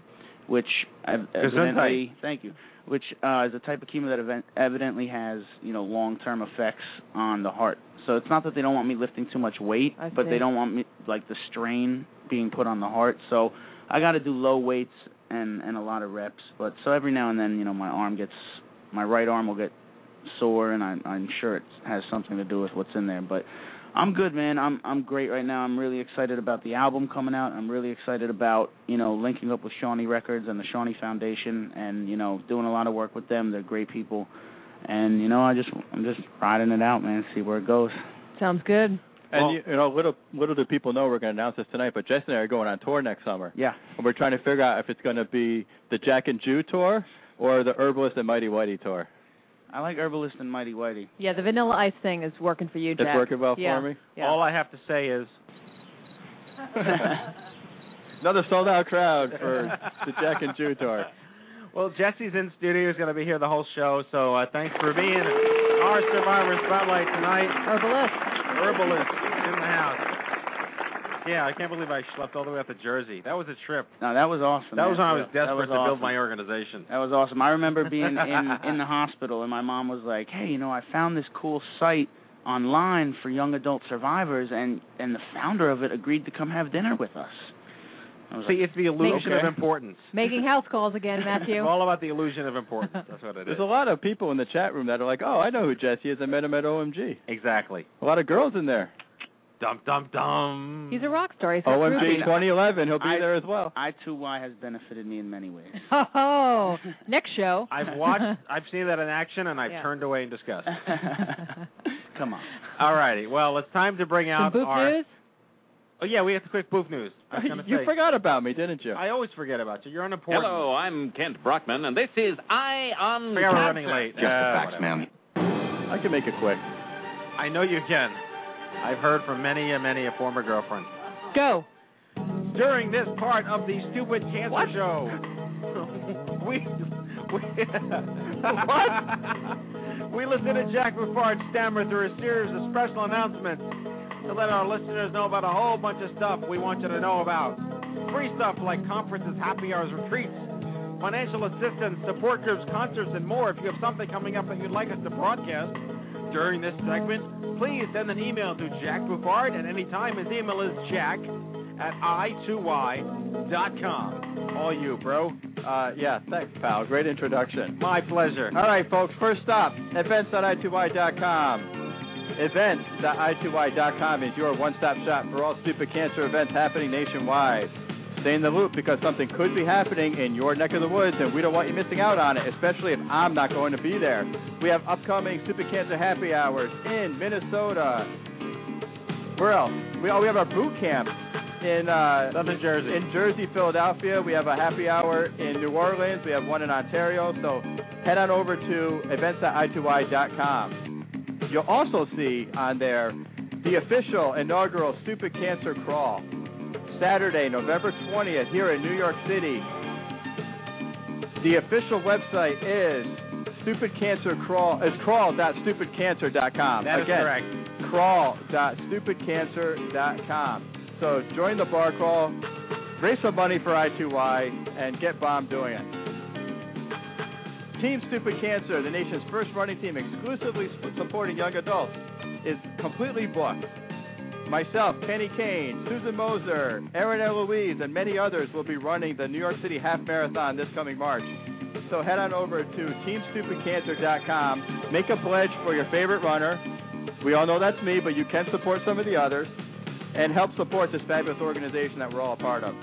G: which ev- evidently, thank you, which uh, is a type of chemo that event, evidently has you know long-term effects on the heart. So it's not that they don't want me lifting too much weight,
D: I
G: but
D: see.
G: they don't want me like the strain being put on the heart. So I got to do low weights and and a lot of reps. But so every now and then, you know, my arm gets my right arm will get sore, and I, I'm sure it has something to do with what's in there. But I'm good, man. I'm I'm great right now. I'm really excited about the album coming out. I'm really excited about you know linking up with Shawnee Records and the Shawnee Foundation, and you know doing a lot of work with them. They're great people, and you know I just I'm just riding it out, man. See where it goes.
D: Sounds good.
E: And
C: Well-
E: you, you know, little little do people know we're going to announce this tonight, but Jess and I are going on tour next summer.
G: Yeah.
E: And we're trying to figure out if it's going to be the Jack and Jew tour or the Urbalist and Mighty Whitey tour.
G: I like Urbalist and Mighty Whitey.
D: Yeah, the Vanilla Ice thing is working for you, Jack.
E: It's working well
D: yeah.
E: for me.
D: Yeah.
C: All I have to say is
E: Another sold out crowd for the Jack and Jew tour.
C: Well, Jesse's in studio. He's going to be here the whole show. So uh, thanks for being our Survivor Spotlight tonight.
D: Urbalist.
C: Urbalist in the house. Yeah, I can't believe I slept all the way up to Jersey. That was a trip.
G: No, that was awesome.
C: That was when. I was desperate
G: was
C: to build
G: awesome.
C: my organization.
G: That was awesome. I remember being in in the hospital and my mom was like, "Hey, you know, I found this cool site online for young adult survivors and and the founder of it agreed to come have dinner with us." I
C: See,
G: like,
C: it's the illusion
E: Okay.
C: of importance.
D: Making house calls again, Matthew.
C: It's all about the illusion of importance. That's what it is.
E: There's a lot of people in the chat room that are like, "Oh, I know who Jesse is. I met him at OMG."
C: Exactly.
E: A lot of girls in there.
C: Dum dum dum.
D: He's a rock star. He's a
E: OMG
D: groupie.
E: 2011. He'll be
G: I-
E: there as well.
G: I2Y has benefited me in many ways.
D: Oh, next show.
C: I've watched. I've seen that in action, and I've
D: Yeah.
C: turned away in disgust.
G: Come on.
C: All righty. Well, it's time to bring
D: Some
C: out
D: boof
C: our.
D: news.
C: Oh yeah, we have the quick boof news. I
E: you
C: say.
E: forgot about me, didn't you?
C: I always forget about you. You're unimportant.
H: Hello, I'm Kent Brockman, and this is I on.
C: Forgot we're running late.
H: Just
C: Uh,
H: the facts,
C: whatever.
H: man.
E: I can make it quick.
C: I know you can. I've heard from many and many a former girlfriend.
D: Go.
C: During this part of the stupid cancer
E: What?
C: show, we we what? We listen to Jack Buffard stammer through a series of special announcements to let our listeners know about a whole bunch of stuff we want you to know about. Free stuff like conferences, happy hours, retreats, financial assistance, support groups, concerts, and more. If you have something coming up that you'd like us to broadcast during this segment, please send an email to Jack Buffard at any time. His email is jack at i2y.com. All you, bro.
E: Uh, yeah, thanks, pal. Great introduction.
C: My pleasure.
E: All right, folks. First stop, events.i2y.com. Events.i2y.com is your one-stop shop for all stupid cancer events happening nationwide. Stay in the loop because something could be happening in your neck of the woods, and we don't want you missing out on it, especially if I'm not going to be there. We have upcoming Stupid Cancer Happy Hours in Minnesota. Where else? We oh, we have our boot camp in uh,
C: Southern Jersey.
E: in Jersey, Philadelphia. We have a happy hour in New Orleans. We have one in Ontario. So head on over to events.i2y.com. You'll also see on there the official inaugural Stupid Cancer Crawl. Saturday, November 20th, here in New York City. The official website is Stupid Cancer Crawl is crawl.stupidcancer.com.
C: That is
E: Again,
C: correct.
E: crawl.stupidcancer.com. So join the bar crawl, raise some money for I2Y, and get bomb doing it. Team Stupid Cancer, the nation's first running team exclusively supporting young adults, is completely booked. Myself, Kenny Kane, Susan Moser, Aaron Eloise, and many others will be running the New York City Half Marathon this coming March. So head on over to TeamStupidCancer.com, make a pledge for your favorite runner. We all know that's me, but you can support some of the others, and help support this fabulous organization that we're all a part of.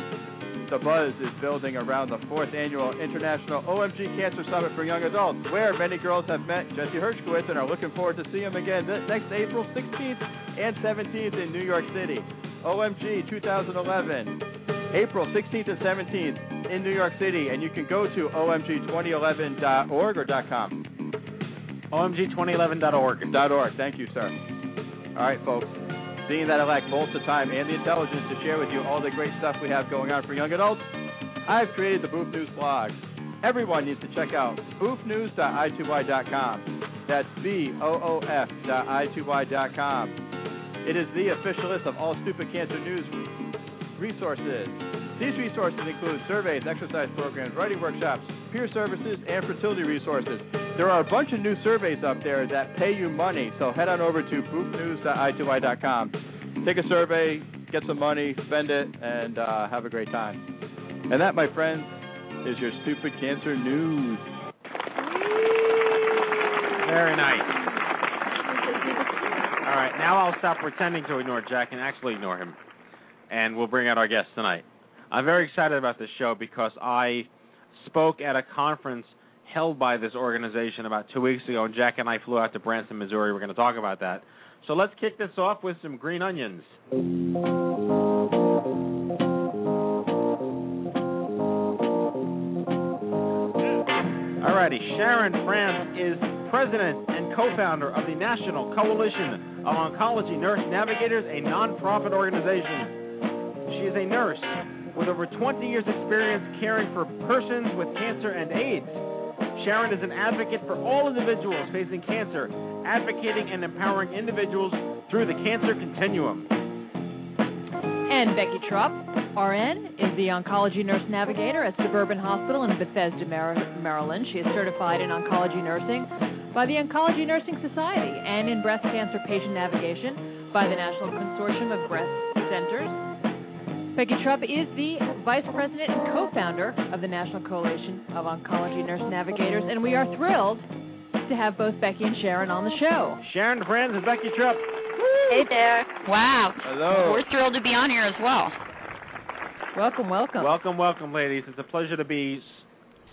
E: The buzz is building around the fourth annual International OMG Cancer Summit for Young Adults, where many girls have met Jesse Hershkowitz and are looking forward to seeing him again this, next April 16th and 17th in New York City. OMG 2011, April 16th and 17th in New York City, and you can go to omg2011.org or .com.
C: OMG2011.org.
E: .org. Thank you, sir. All right, folks. Being that I lack both the time and the intelligence to share with you all the great stuff we have going on for young adults, I've created the Boof News blog. Everyone needs to check out boofnews.i2y.com. That's B-O-O-F dot I2Y.com. It is the official list of all stupid cancer news resources. These resources include surveys, exercise programs, writing workshops, peer services, and fertility resources. There are a bunch of new surveys up there that pay you money, so head on over to boofnews.i2y.com. Take a survey, get some money, spend it, and uh, have a great time. And that, my friends, is your stupid cancer news.
C: Very nice. All right, now I'll stop pretending to ignore Jack and actually ignore him, and we'll bring out our guest tonight. I'm very excited about this show because I spoke at a conference held by this organization about two weeks ago, and Jack and I flew out to Branson, Missouri. We're going to talk about that. So let's kick this off with some green onions. Alrighty, Sharon Francz is president and co-founder of the National Coalition of Oncology Nurse Navigators, a nonprofit organization. She is a nurse with over 20 years' experience caring for persons with cancer and AIDS. Sharon is an advocate for all individuals facing cancer, advocating and empowering individuals through the cancer continuum.
D: And Becky Trupp, RN, is the oncology nurse navigator at Suburban Hospital in Bethesda, Maryland. She is certified in oncology nursing by the Oncology Nursing Society and in breast cancer patient navigation by the National Consortium of Breast Centers. Becky Trupp is the vice president and co-founder of the National Coalition of Oncology Nurse Navigators, and we are thrilled to have both Becky and Sharon on the show.
C: Sharon Francz and Becky Trupp.
I: Hey there. Wow.
E: Hello.
I: We're thrilled to be on here as well.
D: Welcome, welcome.
C: Welcome, welcome, ladies. It's a pleasure to be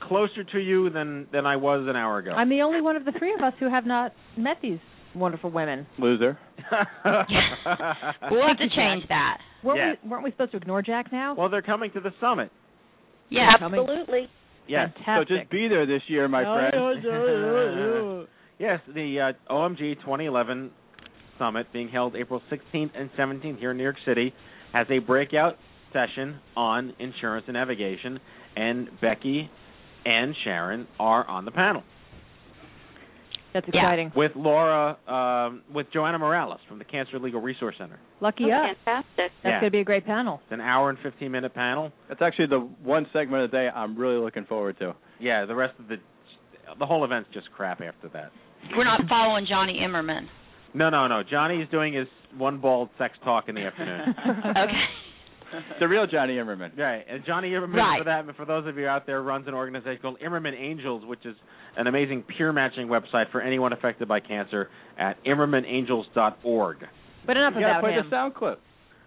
C: closer to you than than I was an hour ago.
D: I'm the only one of the three of us who have not met these wonderful women.
E: Loser.
I: We'll have to change that.
D: Weren't,
C: Yeah.
D: we, weren't we supposed to ignore Jack now?
C: well, they're coming to the summit.
I: Yeah, absolutely.
C: Yes.
E: So just be there this year, my friend.
C: yes, the uh, OMG 2011 summit being held April 16th and 17th here in New York City has a breakout session on insurance and navigation, and Becky and Sharon are on the panel
D: That's
I: Yeah.
D: exciting.
C: with Laura, um, with Joanna Morales from the Cancer Legal Resource Center.
D: Lucky
I: Oh,
D: us.
I: fantastic.
D: That's
C: Yeah.
D: going to be a great panel.
C: It's an hour and 15 minute panel.
E: That's actually the one segment of the day I'm really looking forward to.
C: Yeah, the rest of the the whole event's just crap after that.
I: We're not following Jonny Imerman.
C: No, no, no. Jonny's doing his one bald sex talk in the afternoon.
I: Okay.
E: The real Jonny Imerman.
C: Right, and Jonny Imerman
I: Right.
C: for that. For those of you out there, runs an organization called Imerman Angels, which is an amazing peer matching website for anyone affected by cancer at imermanangels.org.
D: But enough
E: You gotta
D: about
E: play
D: him.
E: the sound clip.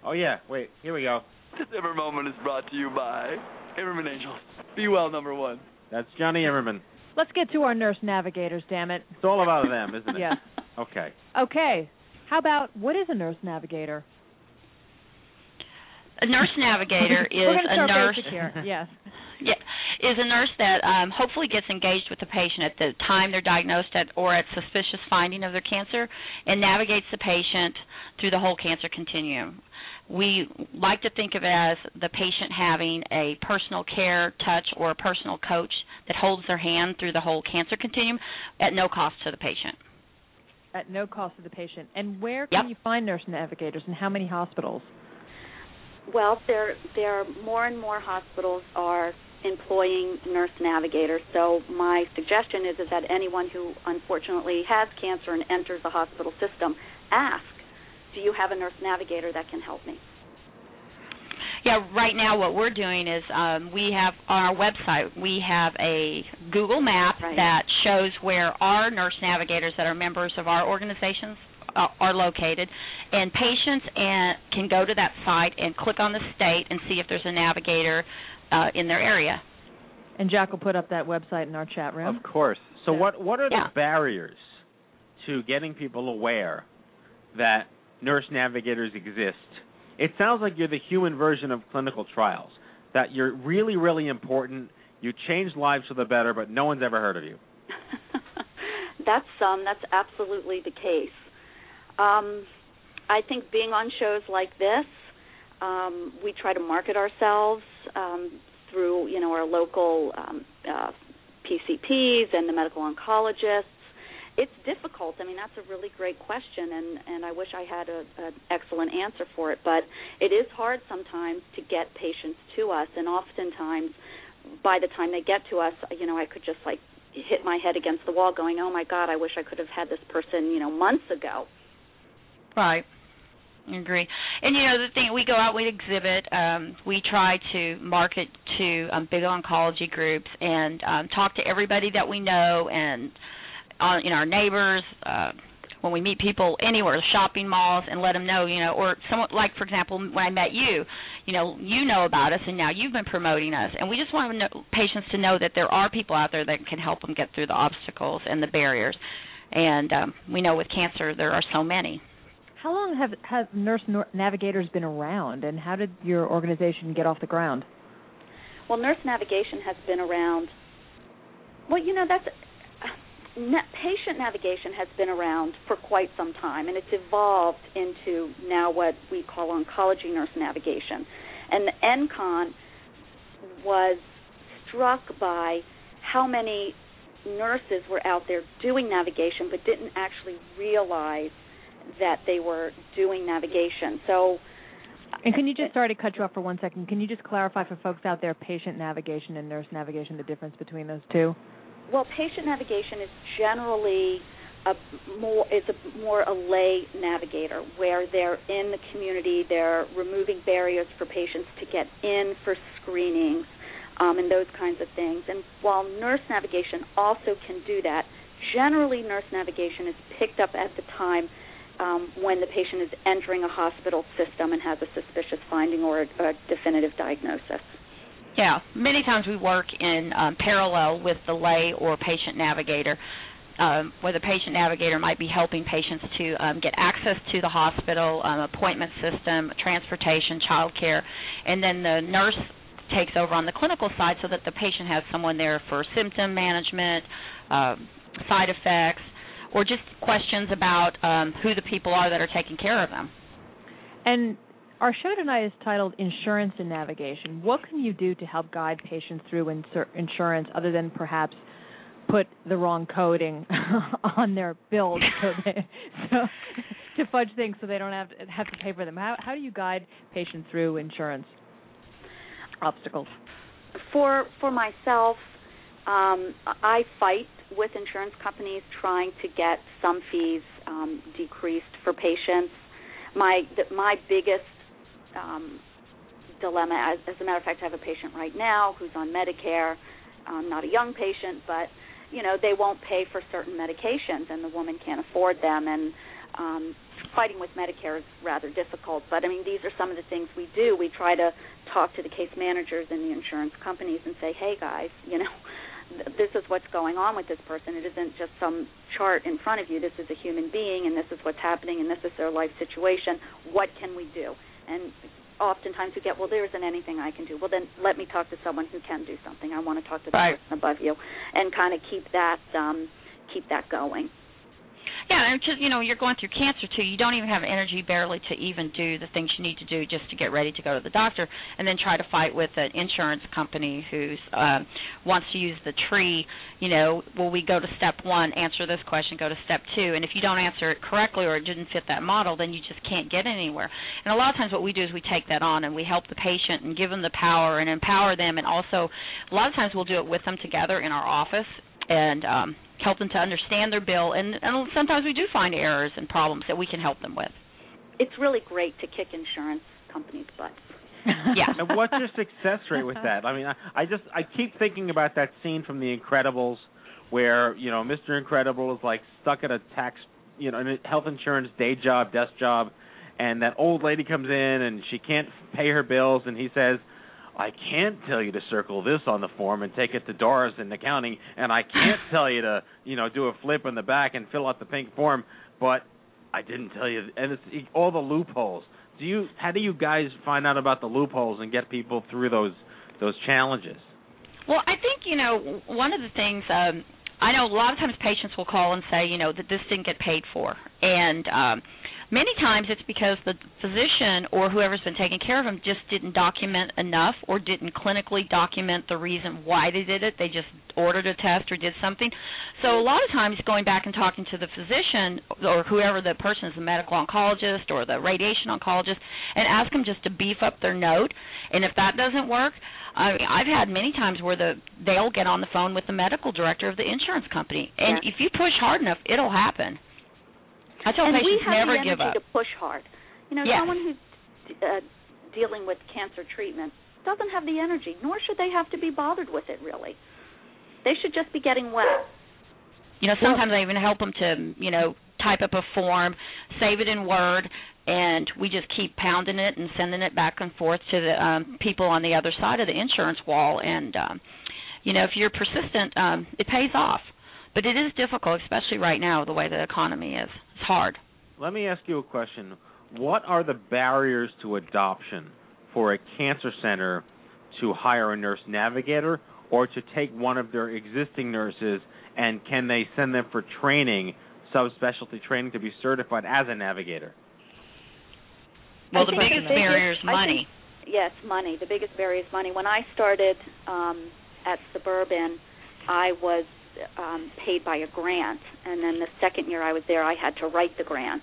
C: Oh yeah, wait, here we go.
J: This ever moment is brought to you by Imerman Angels. Be well, number one.
C: That's Jonny Imerman.
D: Let's get to our nurse navigators, damn it.
C: It's all about them, isn't it?
D: Yes.
C: Okay.
D: Okay. How about what is a nurse navigator?
I: A nurse navigator is a nurse.
D: Yes.
I: Yeah, is a nurse that um, hopefully gets engaged with the patient at the time they're diagnosed at or at suspicious finding of their cancer and navigates the patient through the whole cancer continuum. We like to think of it as the patient having a personal care touch or a personal coach that holds their hand through the whole cancer continuum at no cost to the patient.
D: at no cost to the patient. And where can you find nurse navigators, and how many hospitals?
K: Well, there there are more and more hospitals are employing nurse navigators. So my suggestion is is that anyone who unfortunately has cancer and enters the hospital system, ask, do you have a nurse navigator that can help me?
I: Yeah, right now what we're doing is um, we have on our website we have a Google map
K: Right.
I: that shows where our nurse navigators that are members of our organizations uh, are located, and patients and can go to that site and click on the state and see if there's a navigator uh, in their area.
D: And Jack will put up that website in our chat room.
C: Of course. So what what are the
I: Yeah.
C: barriers to getting people aware that nurse navigators exist? It sounds like you're the human version of clinical trials. That you're really really important. You change lives for the better, but no one's ever heard of you.
K: That's um that's absolutely the case. Um, I think being on shows like this, um, we try to market ourselves um, through you know our local um, uh, PCPs and the medical oncologists. It's difficult. I mean, that's a really great question, and and I wish I had a, an excellent answer for it. But it is hard sometimes to get patients to us, and oftentimes, by the time they get to us, you know, I could just like hit my head against the wall, going, "Oh my God, I wish I could have had this person, you know, months ago."
I: Right. I agree. And you know the thing, we go out, we exhibit, um, we try to market to um, big oncology groups and um, talk to everybody that we know and uh, you know our neighbors. Uh, when we meet people anywhere, shopping malls, and let them know, you know, or someone like, for example, when I met you, you know, you know about us, and now you've been promoting us, and we just want to know, patients to know that there are people out there that can help them get through the obstacles and the barriers, and um, we know with cancer there are so many.
D: How long have have nurse navigators been around, and how did your organization get off the ground?
K: Well, nurse navigation has been around. Well, you know that's patient navigation has been around for quite some time, and it's evolved into now what we call oncology nurse navigation. And the NCON was struck by how many nurses were out there doing navigation, but didn't actually realize that they were doing navigation. So.
D: And can you just sorry to cut you off for one second? Can you just clarify for folks out there patient navigation and nurse navigation the difference between those two?
K: Well, patient navigation is generally a more is a more a lay navigator where they're in the community, they're removing barriers for patients to get in for screenings um, and those kinds of things. And while nurse navigation also can do that, generally nurse navigation is picked up at the time um, when the patient is entering a hospital system and has a suspicious finding or a, a definitive diagnosis.
I: Yeah, many times we work in um, parallel with the lay or patient navigator, um, where the patient navigator might be helping patients to um, get access to the hospital, um, appointment system, transportation, child care, and then the nurse takes over on the clinical side so that the patient has someone there for symptom management, um, side effects, or just questions about um, who the people are that are taking care of them.
D: And our show tonight is titled Insurance and Navigation. What can you do to help guide patients through insur- insurance other than perhaps put the wrong coding on their bills so, they, so to fudge things so they don't have to have to pay for them? How how do you guide patients through insurance obstacles?
K: For for myself, um, I fight with insurance companies trying to get some fees um, decreased for patients. My the, my biggest um, dilemma, as, as a matter of fact, I have a patient right now who's on Medicare. Um, not a young patient, but you know they won't pay for certain medications, and the woman can't afford them. And um, fighting with Medicare is rather difficult. But I mean, these are some of the things we do. We try to talk to the case managers and the insurance companies and say, "Hey, guys, you know." This is what's going on with this person. It isn't just some chart in front of you. This is a human being, and this is what's happening, and this is their life situation. What can we do? And oftentimes we get, well, there isn't anything I can do. Well, then let me talk to someone who can do something. I want to talk to the
I: Right.
K: person above you, and kind of keep that um, keep that going.
I: Yeah, just you know, you're going through cancer too. You don't even have energy barely to even do the things you need to do just to get ready to go to the doctor, and then try to fight with an insurance company who's um, wants to use the tree. You know, will we go to step one, answer this question, go to step two, and if you don't answer it correctly or it didn't fit that model, then you just can't get anywhere. And a lot of times, what we do is we take that on and we help the patient and give them the power and empower them, and also a lot of times we'll do it with them together in our office and um, help them to understand their bill. And, and sometimes we do find errors and problems that we can help them with.
K: It's really great to kick insurance companies' butts.
I: yeah.
C: And what's your success rate with that? I mean, I, I just I keep thinking about that scene from The Incredibles, where you know Mr. Incredible is like stuck at a tax, you know, in a health insurance day job, desk job, and that old lady comes in and she can't pay her bills, and he says, I can't tell you to circle this on the form and take it to Doris in accounting, and I can't tell you to, you know, do a flip in the back and fill out the pink form, but I didn't tell you, and it's all the loopholes. Do you? How do you guys find out about the loopholes and get people through those those challenges?
I: Well, I think you know one of the things. Um, I know a lot of times patients will call and say, you know, that this didn't get paid for, and um, Many times it's because the physician or whoever's been taking care of them just didn't document enough or didn't clinically document the reason why they did it. They just ordered a test or did something. So a lot of times going back and talking to the physician or whoever the person is, the medical oncologist or the radiation oncologist, and ask them just to beef up their note. And if that doesn't work, I mean, I've had many times where the they'll get on the phone with the medical director of the insurance company, and
K: Yeah.
I: if you push hard enough, it'll happen. I tell
K: and we
I: patients
K: have
I: never
K: the
I: give
K: energy
I: up.
K: to push hard. You know,
I: Yes.
K: someone who's uh, dealing with cancer treatment doesn't have the energy, nor should they have to be bothered with it. Really, they should just be getting well.
I: You know, sometimes I even help them to, you know, type up a form, save it in Word, and we just keep pounding it and sending it back and forth to the um, people on the other side of the insurance wall. And um, you know, if you're persistent, um, it pays off. But it is difficult, especially right now, the way the economy is. It's hard.
C: Let me ask you a question. What are the barriers to adoption for a cancer center to hire a nurse navigator or to take one of their existing nurses and can they send them for training, subspecialty training to be certified as a navigator?
I: Well,
K: I
I: the
K: think
I: biggest
K: biggest-
I: barrier is
K: I think-
I: money.
K: Yes, money. The biggest barrier is money. When I started um, at Suburban, I was um, paid by a grant, and then the second year I was there, I had to write the grant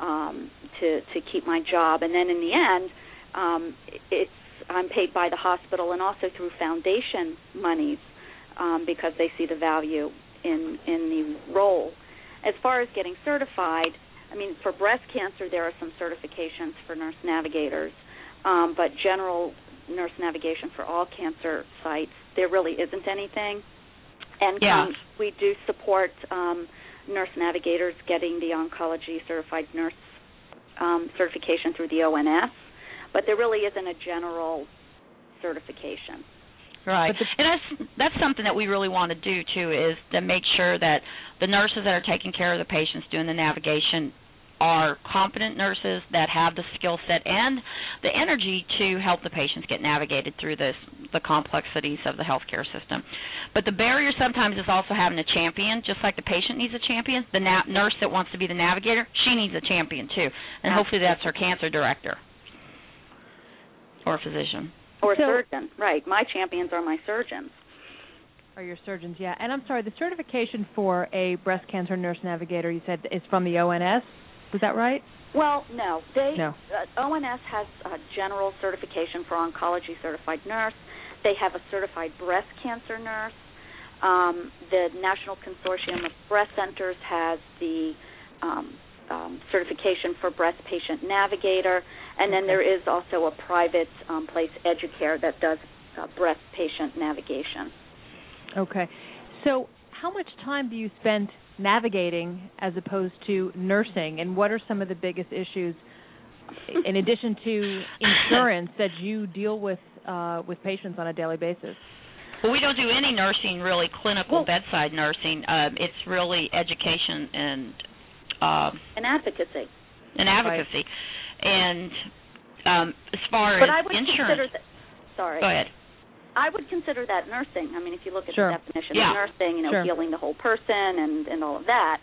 K: um, to to keep my job. And then in the end, um, it's I'm paid by the hospital and also through foundation monies um, because they see the value in in the role. As far as getting certified, I mean, for breast cancer, there are some certifications for nurse navigators, um, but general nurse navigation for all cancer sites, there really isn't anything. And
I: Yeah.
K: um, we do support um, nurse navigators getting the oncology certified nurse um, certification through the ONS, but there really isn't a general certification.
I: Right, and that's that's something that we really want to do too, is to make sure that the nurses that are taking care of the patients doing the navigation are competent nurses that have the skill set and the energy to help the patients get navigated through this the complexities of the healthcare system. But the barrier sometimes is also having a champion, just like the patient needs a champion. The na- nurse that wants to be the navigator, she needs a champion too, and hopefully that's her cancer director or physician.
K: Or
D: So-
K: surgeon, right. My champions are my surgeons.
D: Are your surgeons? Yeah. And I'm sorry, the certification for a breast cancer nurse navigator, you said, is from the ONS. Was that right?
K: Well, no. They
D: No.
K: Uh, ONS has a general certification for oncology certified nurse. They have a certified breast cancer nurse. Um, the National Consortium of Breast Centers has the um, um, certification for breast patient navigator, and then there is also a private um, place, Educare, that does uh, breast patient navigation.
D: Okay. So, how much time do you spend navigating as opposed to nursing, and what are some of the biggest issues, in addition to insurance, that you deal with uh, with patients on a daily basis?
I: Well, we don't do any nursing, really, clinical bedside nursing. Um, it's really education and um,
K: And advocacy.
I: and advocacy. And um, as far
K: But
I: as
K: I would consider
I: insurance,
K: that. Sorry.
I: go ahead.
K: I would consider that nursing. I mean, if you look at
I: Sure.
K: the definition
I: Yeah.
K: of nursing, you know,
I: Sure.
K: healing the whole person and and all of that.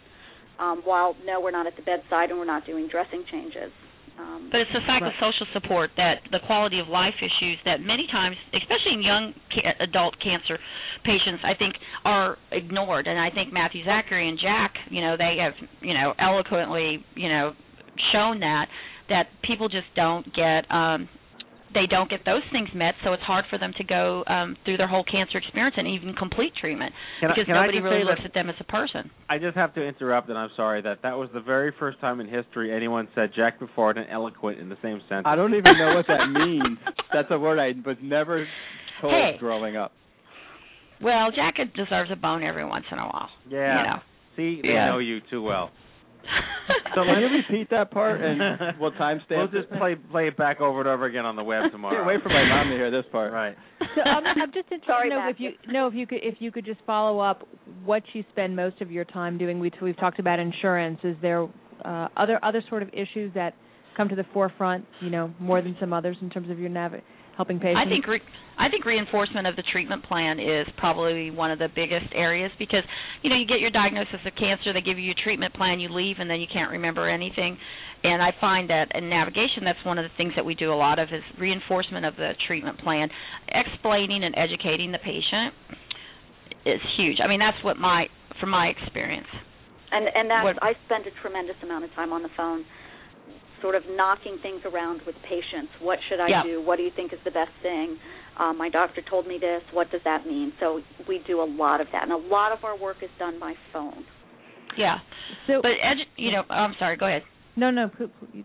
K: Um, while no, we're not at the bedside and we're not doing dressing changes. Um,
I: But it's the psychosocial support that the quality of life issues that many times, especially in young ca- adult cancer patients, I think are ignored. And I think Matthew Zachary and Jack, you know, they have, you know, eloquently, you know, shown that that people just don't get um they don't get those things met, so it's hard for them to go um through their whole cancer experience and even complete treatment
C: Can
I: because
C: I
I: nobody really looks at them as a person.
C: I just have to interrupt, and I'm sorry that that was the very first time in history anyone said Jack Buffard and eloquent in the same sentence.
E: I don't even know what that means. That's a word I was never told
I: Hey.
E: growing up.
I: Well, Jack deserves a bone every once in a while.
C: Yeah.
I: You know.
C: See, they
I: Yeah.
C: know you too well.
E: So can you repeat that part and we'll time timestamp
C: We'll
E: it?
C: just play play it back over and over again on the web tomorrow.
E: Can't wait for my mom to hear this part.
C: Right.
D: So um, I'm just interested
K: Sorry,
D: to know if you know if you could if you could just follow up what you spend most of your time doing. We we've talked about insurance. Is there uh, other other sort of issues that come to the forefront? You know, more than some others in terms of your nav- helping patients.
I: I think re- I think reinforcement of the treatment plan is probably one of the biggest areas because you know you get your diagnosis of cancer, they give you a treatment plan, you leave, and then you can't remember anything. And I find that in navigation, that's one of the things that we do a lot of is reinforcement of the treatment plan, explaining and educating the patient is huge. I mean, that's what my from my experience.
K: and and that's
I: What-
K: I spend a tremendous amount of time on the phone, sort of knocking things around with patients. What should I
I: Yeah.
K: do? What do you think is the best thing? Um, my doctor told me this. What does that mean? So we do a lot of that, and a lot of our work is done by phone.
I: Yeah.
D: So,
I: but edu- you know, I'm sorry. Go ahead.
D: No, no,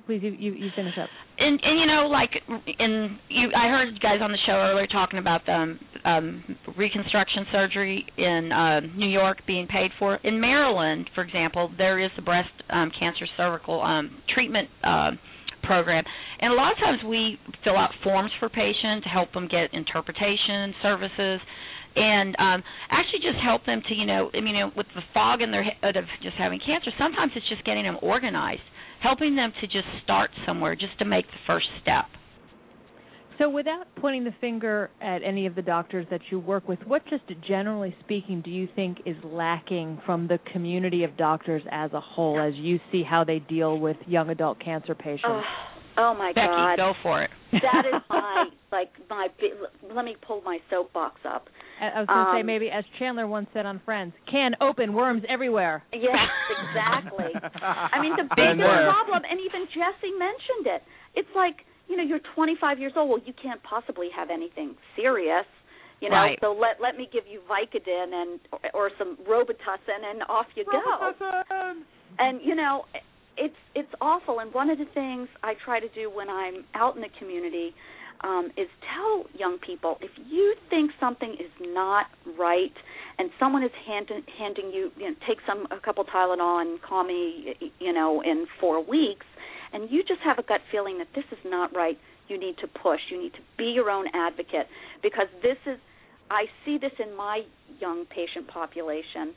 D: please, you, you you finish up.
I: and and you know like in you I heard you guys on the show earlier talking about the um, um reconstruction surgery in uh New York being paid for. In Maryland for example there is a breast um cancer cervical um treatment uh program. And a lot of times we fill out forms for patients to help them get interpretation services and um actually just help them to you know I mean you know, with the fog in their head of just having cancer sometimes it's just getting them organized helping them to just start somewhere just to make the first step
D: So, without pointing the finger at any of the doctors that you work with, what, just generally speaking, do you think is lacking from the community of doctors as a whole, as you see how they deal with young adult cancer patients?
K: Oh, oh my
I: Becky
K: God!
I: go for it
K: that is my like my. bi- Let me pull my soapbox up.
D: I I was going to say
K: Um,
D: maybe, as Chandler once said on Friends, can open worms everywhere.
K: Yes, exactly. I mean, the biggest problem, and even Jesse mentioned it. It's like you know, you're 25 years old. Well, you can't possibly have anything serious. You know,
I: Right.
K: so let let me give you Vicodin and or, or some Robitussin, and off you go. And you know, it's it's awful. And one of the things I try to do when I'm out in the community um, is tell young people if you think something is not right, and someone is handing handing you, you know, take some a couple Tylenol and call me, you know, in four weeks, and you just have a gut feeling that this is not right. You need to push. You need to be your own advocate because this is. I see this in my young patient population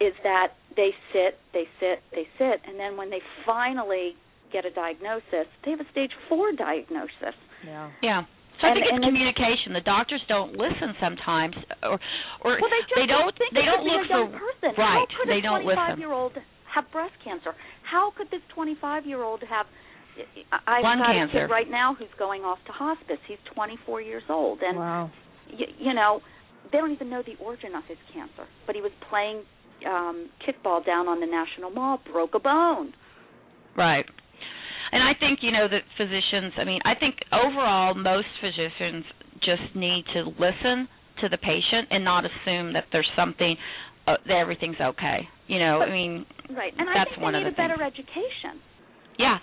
K: is that they sit, they sit, they sit, and then when they finally get a diagnosis, they have a stage four diagnosis.
D: Yeah.
I: yeah so I
K: And-
I: think it's
K: and it's-
I: communication. The doctors don't listen sometimes, or or
K: Well, they just
I: they don't
K: think
I: they don't look
K: a young
I: for
K: person.
I: right.
K: How could
I: they
K: a
I: don't
K: 25
I: listen.
K: year old have breast cancer? How could this 25 year old have? I- I've
I: Lung
K: got a
I: cancer.
K: kid right now who's going off to hospice. He's 24 years old, and
D: wow.
K: y- you know they don't even know the origin of his cancer. But he was playing um kickball down on the National Mall, broke a bone.
I: Right. And I think, you know, that physicians, I mean, I think overall most physicians just need to listen to the patient and not assume that there's something uh, that everything's okay. You know, I mean,
K: Right, and I
I: That's
K: think
I: one
K: they
I: of
K: need
I: the
K: a better education.
I: yeah.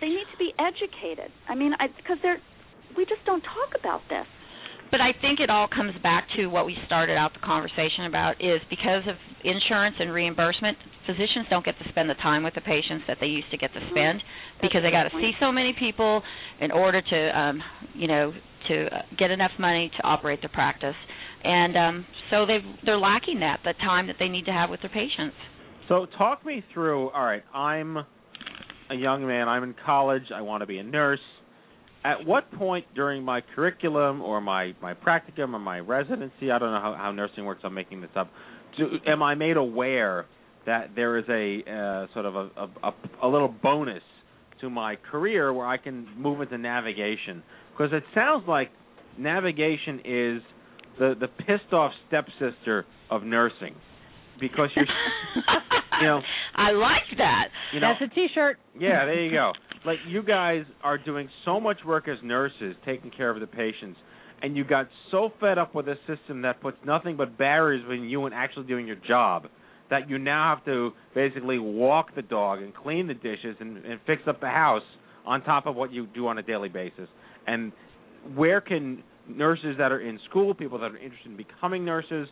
K: They need to be educated. I mean, because they're we just don't talk about this.
I: But I think it all comes back to what we started out the conversation about is because of insurance and reimbursement, physicians don't get to spend the time with the patients that they used to get to spend because they got to see so many people in order to um you know to uh, get enough money to operate their practice. And um so they they're lacking that the time that they need to have with their patients.
C: So talk me through. All right, I'm a young man. I'm in college. I want to be a nurse. At what point during my curriculum or my my practicum or my residency, I don't know how, how nursing works. I'm making this up. Do, am I made aware that there is a uh, sort of a, a, a, a little bonus to my career where I can move into navigation because it sounds like navigation is the the pissed off stepsister of nursing because you're you know
D: I like that.
C: You know-
D: That's a T-shirt.
C: yeah, there you go. Like you guys are doing so much work as nurses, taking care of the patients, and you got so fed up with a system that puts nothing but barriers between you and actually doing your job that you now have to basically walk the dog and clean the dishes and, and fix up the house on top of what you do on a daily basis. And where can nurses that are in school, people that are interested in becoming nurses,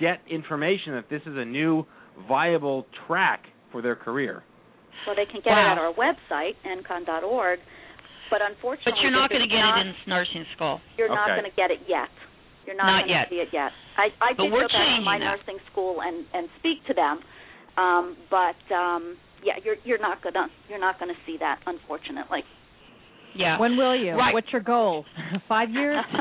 C: get information that this is a new viable track for their career?
K: Well, they can get
I: Wow.
K: it at our website, ncon.org. But unfortunately,
I: But you're not going to get
K: not-
I: it in nursing school.
K: You're not going to get it yet. You're not,
I: Not
K: going to see it yet. I, I
I: But
K: did
I: we're
K: go back to
I: changing
K: my
I: that.
K: nursing school and and speak to them, um, but um, yeah, you're you're not gonna you're not going to see that, unfortunately.
I: Yeah.
D: When will you?
I: Right.
D: What's your goal? Five years?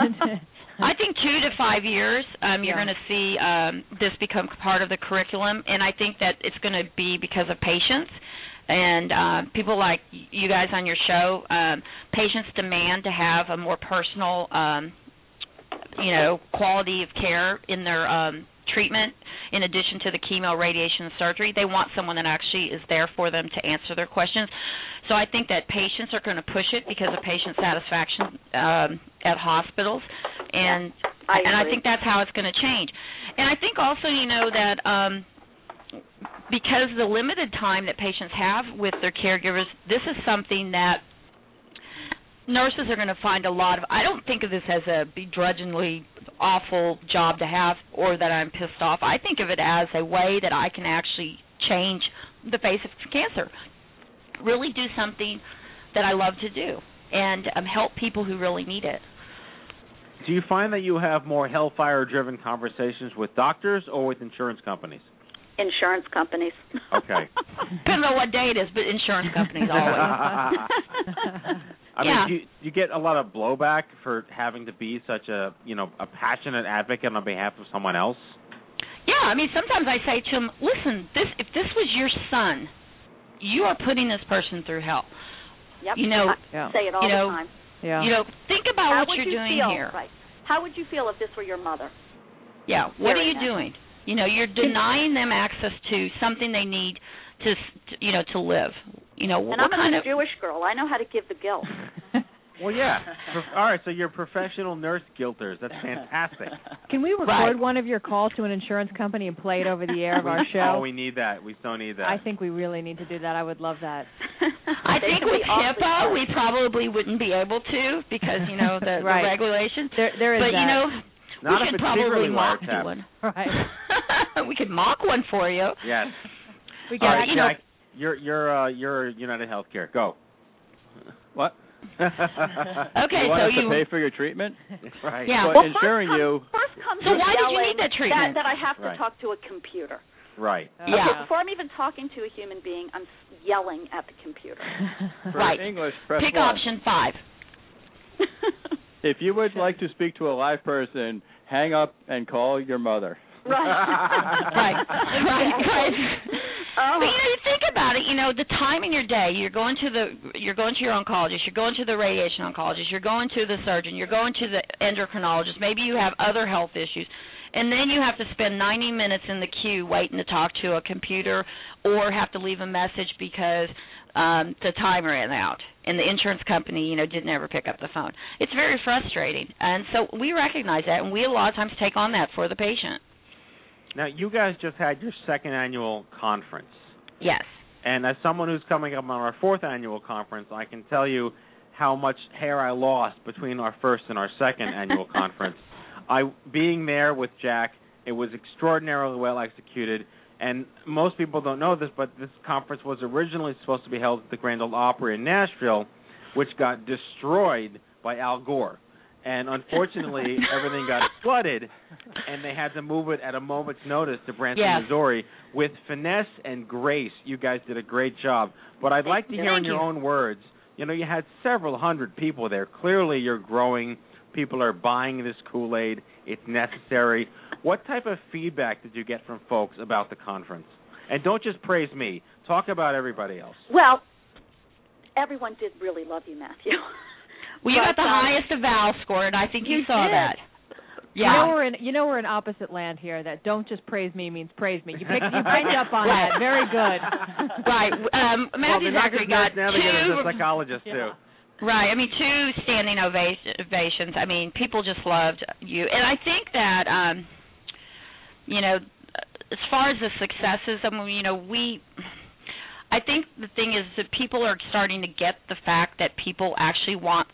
I: I think two to five years, um, you're
D: Yeah.
I: going to see um, this become part of the curriculum, and I think that it's going to be because of patients and uh, people like you guys on your show. Um, patients demand to have a more personal, um, you know, quality of care in their um, treatment. In addition to the chemo, radiation, and surgery, they want someone that actually is there for them to answer their questions. So I think that patients are going to push it because of patient satisfaction um, at hospitals, and
K: I
I: and I think that's how it's going to change. And I think also, you know, that um, because the limited time that patients have with their caregivers, this is something that nurses are going to find a lot of. I don't think of this as a begrudgingly awful job to have or that I'm pissed off. I think of it as a way that I can actually change the face of cancer. Really do something that I love to do and um, help people who really need it.
C: Do you find that you have more hellfire driven conversations with doctors or with insurance companies?
K: Insurance companies.
C: Okay.
I: Depends on what day it is, but insurance companies always.
C: I
I: Yeah.
C: mean, do you, you get a lot of blowback for having to be such a, you know, a passionate advocate on behalf of someone else?
I: Yeah, I mean sometimes I say to them, "Listen, this if this was your son, you are putting this person through hell.
K: Yep.
I: You know,
K: I say it all
I: you know,
K: the time.
D: Yeah.
I: You know, think about
K: How
I: what
K: would
I: you're
K: you
I: doing
K: feel?
I: here.
K: Right. How would you feel if this were your mother?
I: Yeah, what are you
K: that.
I: doing? You know, you're denying them access to something they need to, you know, to live. You know,
K: And
I: what
K: I'm
I: kind
K: a
I: of
K: Jewish girl. I know how to give the guilt.
C: Well, yeah. All right, so you're professional nurse guilters. That's fantastic.
D: Can we record
I: Right.
D: one of your calls to an insurance company and play it over the air of our show?
C: Oh, we need that. We so need that.
D: I think we really need to do that. I would love that.
I: I
K: They
I: think with HIPAA
K: uh,
I: we probably wouldn't be able to because you know the,
D: Right.
I: the regulations.
D: There, there is
I: but
D: that.
I: you know,
C: Not
I: we
C: if
I: could
C: it's
I: probably
C: secretly
I: mock
C: wiretapped.
I: one.
D: right.
I: we could mock one for you.
C: Yes.
D: We
C: All
D: got
C: right,
I: you know,
C: you're you're uh, you're United Healthcare. Go.
E: What?
I: Okay,
E: you want
I: so
E: us
I: you
E: to pay for your treatment?
C: right.
I: Yeah.
E: But
K: Well,
E: insuring
K: first
E: you.
K: comes, first comes
I: So why did you need that treatment?
K: That, that I have to
C: Right.
K: talk to a computer.
C: Right.
I: Yeah.
K: Okay, before I'm even talking to a human being, I'm yelling at the computer.
E: For
I: Right.
E: English, press
I: pick
E: one.
I: option five.
E: If you would like to speak to a live person, hang up and call your mother.
K: right.
I: right, right, right.
K: Oh.
I: But you know, you think about it. You know, the time in your day, you're going to the, you're going to your oncologist, you're going to the radiation oncologist, you're going to the surgeon, you're going to the endocrinologist. Maybe you have other health issues, and then you have to spend 90 minutes in the queue waiting to talk to a computer, or have to leave a message because um the time ran out and the insurance company you know didn't ever pick up the phone it's very frustrating and so we recognize that and we a lot of times take on that for the patient
C: Now you guys just had your second annual conference.
I: yes
C: And as someone who's coming up on our fourth annual conference, I can tell you how much hair I lost between our first and our second annual conference. I being there with Jack, it was extraordinarily well executed. And most people don't know this, but this conference was originally supposed to be held at the Grand Ole Opry in Nashville, which got destroyed by Al Gore. And unfortunately, everything got flooded, and they had to move it at a moment's notice to Branson,
I: Yes.
C: Missouri. With finesse and grace, you guys did a great job. But I'd like to hear in your
I: you.
C: own words. You know, you had several hundred people there. Clearly, you're growing. People are buying this Kool Aid. It's necessary. What type of feedback did you get from folks about the conference? And don't just praise me. Talk about everybody else.
K: Well, everyone did really love you, Matthew.
I: Well, you got the
K: um,
I: highest eval score, and I think you,
K: You
I: saw
K: did.
I: that.
D: You know we're in you know we're in opposite land here. That don't just praise me means praise me. You picked you picked up on that. Very good.
I: right. Um,
C: well,
I: Matthew
C: they're not
I: Zachary
C: just
I: got
C: nurse navigators,
I: two.
C: they're psychologists too.
I: Right. I mean, two standing ovations. I mean, people just loved you, and I think that, um, you know, as far as the successes, I mean, you know, we. I think the thing is that people are starting to get the fact that people actually want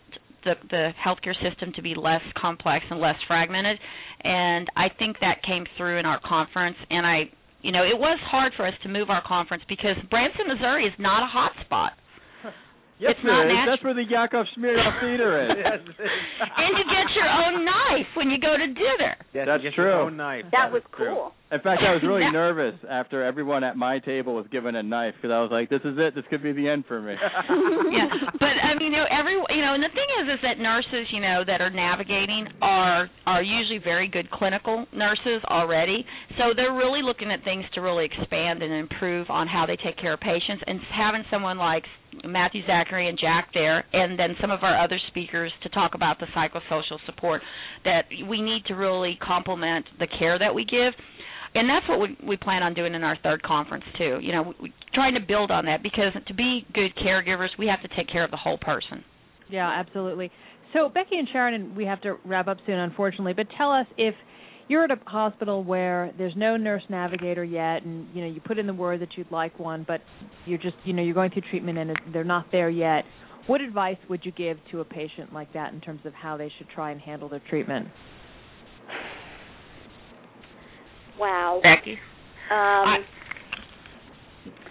I: the the healthcare system to be less complex and less fragmented, and I think that came through in our conference. And I, you know, it was hard for us to move our conference because Branson, Missouri, is not a hot spot.
E: Yes,
I: It's not
E: it is.
I: natu-
E: That's where the Yakov Smirnoff Theater is.
I: and you get your own knife when you go to dinner.
C: Yes,
E: That's
C: you get
E: true.
C: Your own knife.
K: that was
C: is true.
K: cool.
E: In fact, I was really
I: Yeah.
E: nervous after everyone at my table was given a knife because I was like, "This is it. This could be the end for me."
I: yeah, but I mean, you know, every you know, and the thing is, is that nurses, you know, that are navigating are are usually very good clinical nurses already. So they're really looking at things to really expand and improve on how they take care of patients, and having someone like Matthew Zachary and Jack there, and then some of our other speakers to talk about the psychosocial support that we need to really complement the care that we give and that's what we we plan on doing in our third conference too. You know, we, trying to build on that because to be good caregivers, we have to take care of the whole person.
D: Yeah, absolutely. So Becky and Sharon, and we have to wrap up soon, unfortunately. But tell us if you're at a hospital where there's no nurse navigator yet, and you know you put in the word that you'd like one, but you're just you know you're going through treatment and they're not there yet. What advice would you give to a patient like that in terms of how they should try and handle their treatment?
K: Wow.
I: Becky.
K: Um,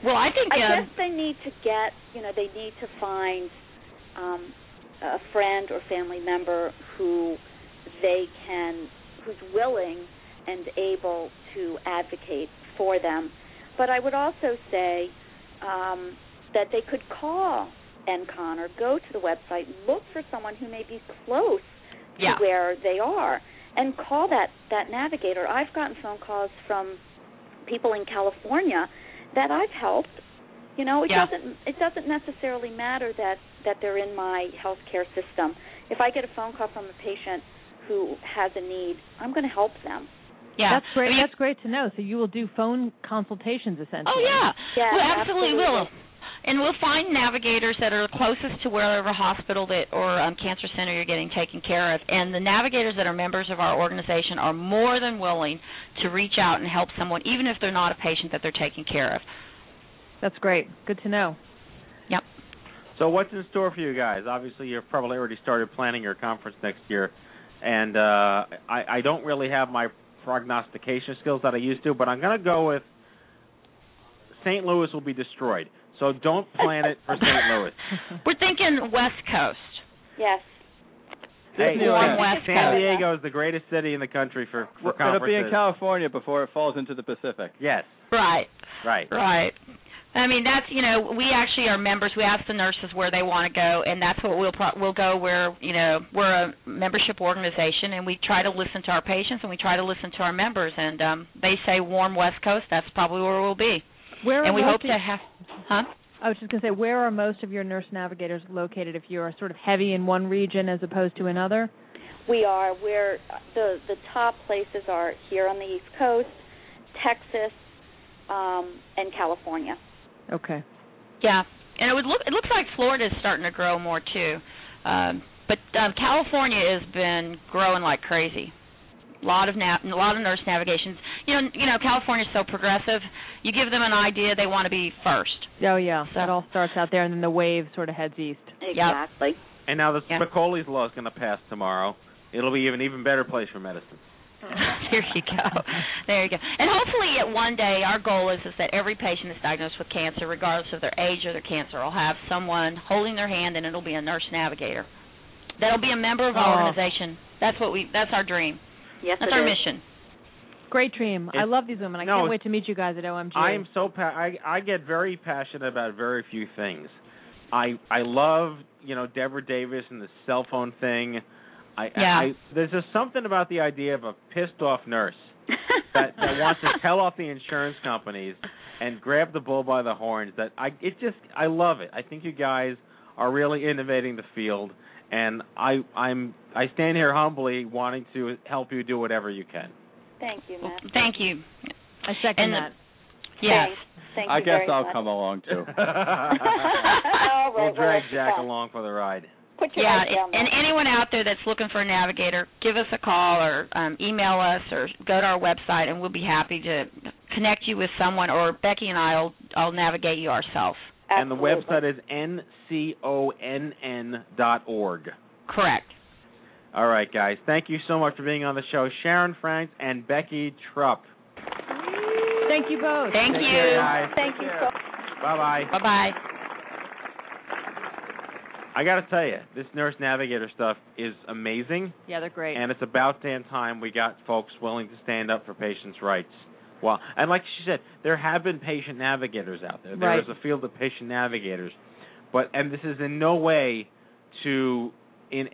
I: Well, I think
K: I
I: um,
K: guess they need to get, you know, they need to find um, a friend or family member who they can, who's willing and able to advocate for them. But I would also say um, that they could call NCON or go to the website, look for someone who may be close
I: Yeah.
K: to where they are, and call that that navigator. I've gotten phone calls from people in California that I've helped. You know, it
I: Yeah.
K: doesn't it doesn't necessarily matter that that they're in my healthcare system. If I get a phone call from a patient who has a need, I'm going to help them.
I: yeah,
D: That's great.
I: I mean,
D: That's great to know. So you will do phone consultations essentially.
I: Oh yeah,
K: Yeah,
I: we absolutely, will.
K: Absolutely.
I: And we'll find navigators that are closest to wherever hospital that or um, cancer center you're getting taken care of. And the navigators that are members of our organization are more than willing to reach out and help someone, even if they're not a patient that they're taking care of.
D: That's great. Good to know.
I: Yep.
C: So what's in store for you guys? Obviously, you've probably already started planning your conference next year, and uh, I, I don't really have my prognostication skills that I used to, but I'm going to go with St. Louis will be destroyed. So don't plan it for St. Louis.
I: We're thinking West Coast.
K: Yes.
C: Hey,
E: Disneyland.
I: West
C: San
I: Coast.
C: Diego is the greatest city in the country for, for
E: It'll be in. California before it falls into the Pacific.
C: Yes,
I: Right.
C: right.
I: Right. I mean that's you know we actually are members. We ask the nurses where they want to go, and that's what we'll pro- we'll go where you know we're a membership organization, and we try to listen to our patients and we try to listen to our members. And um, they say warm West Coast. That's probably where we'll be.
D: Where
I: and
D: are
I: we
D: most
I: hope to have, huh?
D: I was just going to say, where are most of your nurse navigators located? If you're sort of heavy in one region as opposed to another.
K: We are. We're the the top places are here on the East Coast, Texas, um, and California.
D: Okay.
I: Yeah, and it would look it looks like Florida is starting to grow more too, um, but um, California has been growing like crazy. A lot of nav- a lot of nurse navigations. You know, you know, California's so progressive. You give them an idea, they want to be first.
D: Oh yeah,
I: So-
D: that all starts out there, and then the wave sort of heads east.
K: Exactly.
C: And now the
I: Yeah.
C: Spicoli's law is going to pass tomorrow. It'll be an even better place for medicine.
I: there you go. There you go. And hopefully, at one day, our goal is is that every patient that's diagnosed with cancer, regardless of their age or their cancer, will have someone holding their hand, and it'll be a nurse navigator. That'll be a member of our
D: Oh.
I: organization. That's what we. That's our dream.
K: Yes,
I: That's
K: it
I: our
K: is.
I: mission.
D: Great dream. I love these women. I
C: no,
D: can't wait to meet you guys at OMG.
C: I am so pa- I I get very passionate about very few things. I I love you know Deborah Davis and the cell phone thing. I,
I: Yeah.
C: I there's just something about the idea of a pissed off nurse that that wants to tell off the insurance companies and grab the bull by the horns. That I it just I love it. I think you guys are really innovating the field, and I I'm I stand here humbly wanting to help you do whatever you can.
K: Thank you, Matt.
I: Thank you.
D: I second
I: And-
D: that.
I: Yes.
K: Thanks. Thank
E: I
K: you
E: guess
K: very
E: I'll
K: much.
E: come along too.
K: All right,
C: we'll
K: well,
C: drag
K: that's
C: Jack
K: fun.
C: along for the ride.
K: Put your
I: Yeah,
K: down
I: and anyone out there that's looking for a navigator, give us a call or um, email us or go to our website, and we'll be happy to connect you with someone. Or Becky and I'll I'll navigate you ourselves.
C: And the website is nconn dot org.
I: Correct.
C: All right, guys. Thank you so much for being on the show, Sharon Francz and Becky Trupp.
D: Thank you both.
I: Thank
C: Take
I: you.
C: care, guys.
K: Thank you so
C: Bye bye.
I: Bye bye.
C: I got to tell you, this nurse navigator stuff is amazing,
D: Yeah, they're great.
C: and it's about damn time we got folks willing to stand up for patients' rights. Well, and like she said, there have been patient navigators out there. There
D: Right.
C: is a field of patient navigators, but and this is in no way to in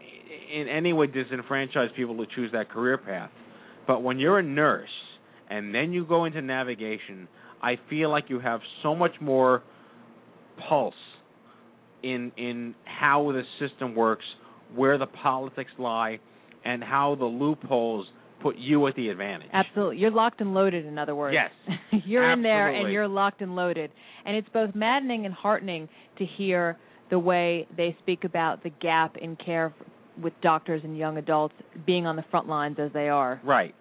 C: in any way disenfranchise people to choose that career path. But when you're a nurse and then you go into navigation, I feel like you have so much more pulse in in how the system works, where the politics lie, and how the loopholes put you at the advantage.
D: Absolutely. You're locked and loaded, in other words.
C: Yes.
D: you're in there and you're locked and loaded. And it's both maddening and heartening to hear the way they speak about the gap in care with doctors and young adults being on the front lines as they are.
C: Right.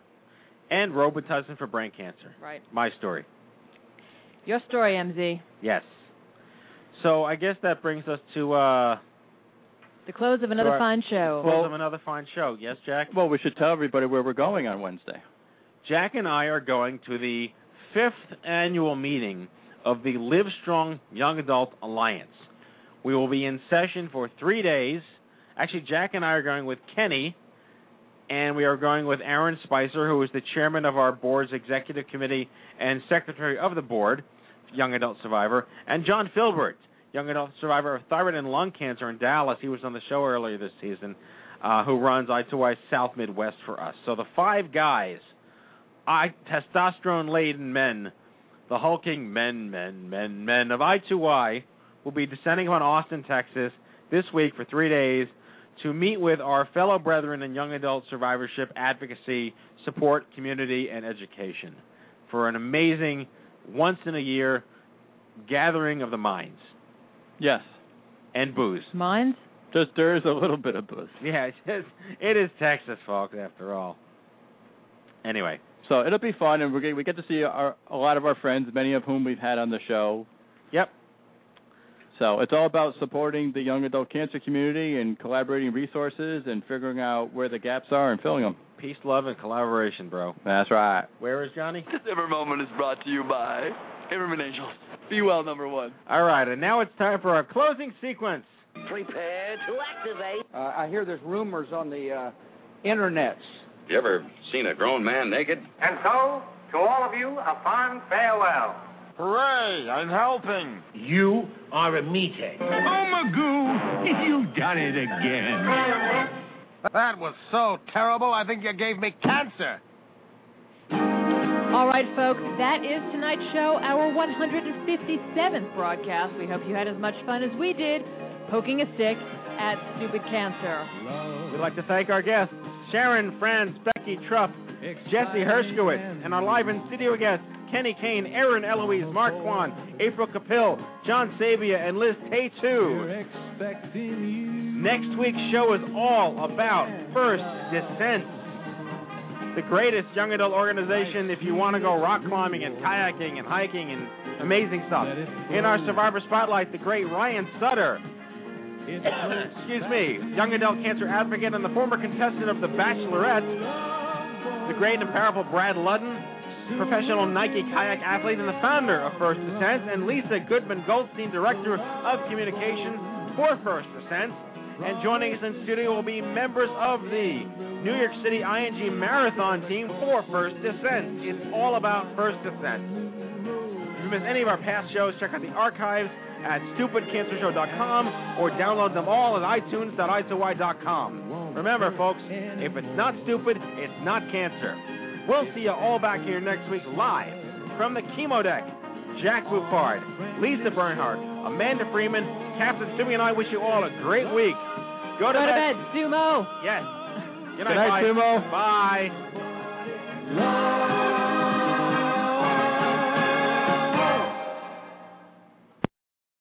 C: And Robitussin for brain cancer.
D: Right.
C: My story.
D: Your story, MZ.
C: Yes. So I guess that brings us to uh
D: The close of another
C: Sure.
D: fine show.
C: close of another fine show. Yes, Jack?
E: Well, we should tell everybody where we're going on Wednesday.
C: Jack and I are going to the fifth annual meeting of the Live Strong Young Adult Alliance. We will be in session for three days. Actually, Jack and I are going with Kenny, and we are going with Aaron Spicer, who is the chairman of our board's executive committee and secretary of the board, young adult survivor, and John Filbert, young adult survivor of thyroid and lung cancer in Dallas. He was on the show earlier this season, uh, who runs I2Y South Midwest for us. So the five guys, I testosterone laden men, the hulking men, men, men, men of I2Y will be descending upon Austin, Texas this week for three days to meet with our fellow brethren in young adult survivorship, advocacy, support, community, and education for an amazing once in a year gathering of the minds
E: Yes.
C: and booze.
D: Mines?
E: Just there is a little bit of booze.
C: Yeah, it's just, it is Texas, folks, after all. Anyway,
E: So it'll be fun, and we're get, we get to see our, a lot of our friends, many of whom we've had on the show.
C: Yep.
E: So it's all about supporting the young adult cancer community and collaborating resources and figuring out where the gaps are and filling them.
C: peace, love, and collaboration, bro.
E: That's right.
C: Where is Jonny?
J: This ever moment is brought to you by Imerman Angels. Be well, number one.
C: All right, and now it's time for our closing sequence.
L: Prepare to activate.
M: Uh, I hear there's rumors on the uh, internets.
N: You ever seen a grown man naked?
O: And so, to all of you, a fond farewell.
P: Hooray, I'm helping.
L: You are a meathead.
P: Oh, Magoo, you've done it again. That was so terrible, I think you gave me cancer.
D: All right, folks, that is tonight's show, our 157th broadcast. We hope you had as much fun as we did poking a stick at stupid cancer.
C: We'd like to thank our guests, Sharon, Francz, Becky Trupp, Jesse Hershkowitz, and our live in studio guests, Kenny Kane, Aaron Eloise, Mark Kwan, April Capil, John Sabia, and Liz Tay2. Next week's show is all about First Descent, the greatest young adult organization if you want to go rock climbing and kayaking and hiking and amazing stuff. In our Survivor Spotlight, the great Ryan Sutter. Excuse me, young adult cancer advocate and the former contestant of The Bachelorette, the great and powerful Brad Ludden, professional Nike kayak athlete and the founder of First Descent, and Lisa Goodman Goldstein, director of communications for First Descent. And joining us in studio will be members of the New York City ING Marathon team for First Descent. It's all about First Descent. If you missed any of our past shows, check out the archives at stupidcancershow.com or download them all at itunes.i2y.com. Remember, folks, if it's not stupid, it's not cancer. We'll see you all back here next week live from the chemo deck. Jack Bufard, Lisa Bernhardt, Amanda Freeman, Captain Stewie, and I wish you all a great week. Go to,
D: Go to bed, Sumo.
C: Yes. Good
E: Good night,
C: bye.
E: Sumo.
C: Bye.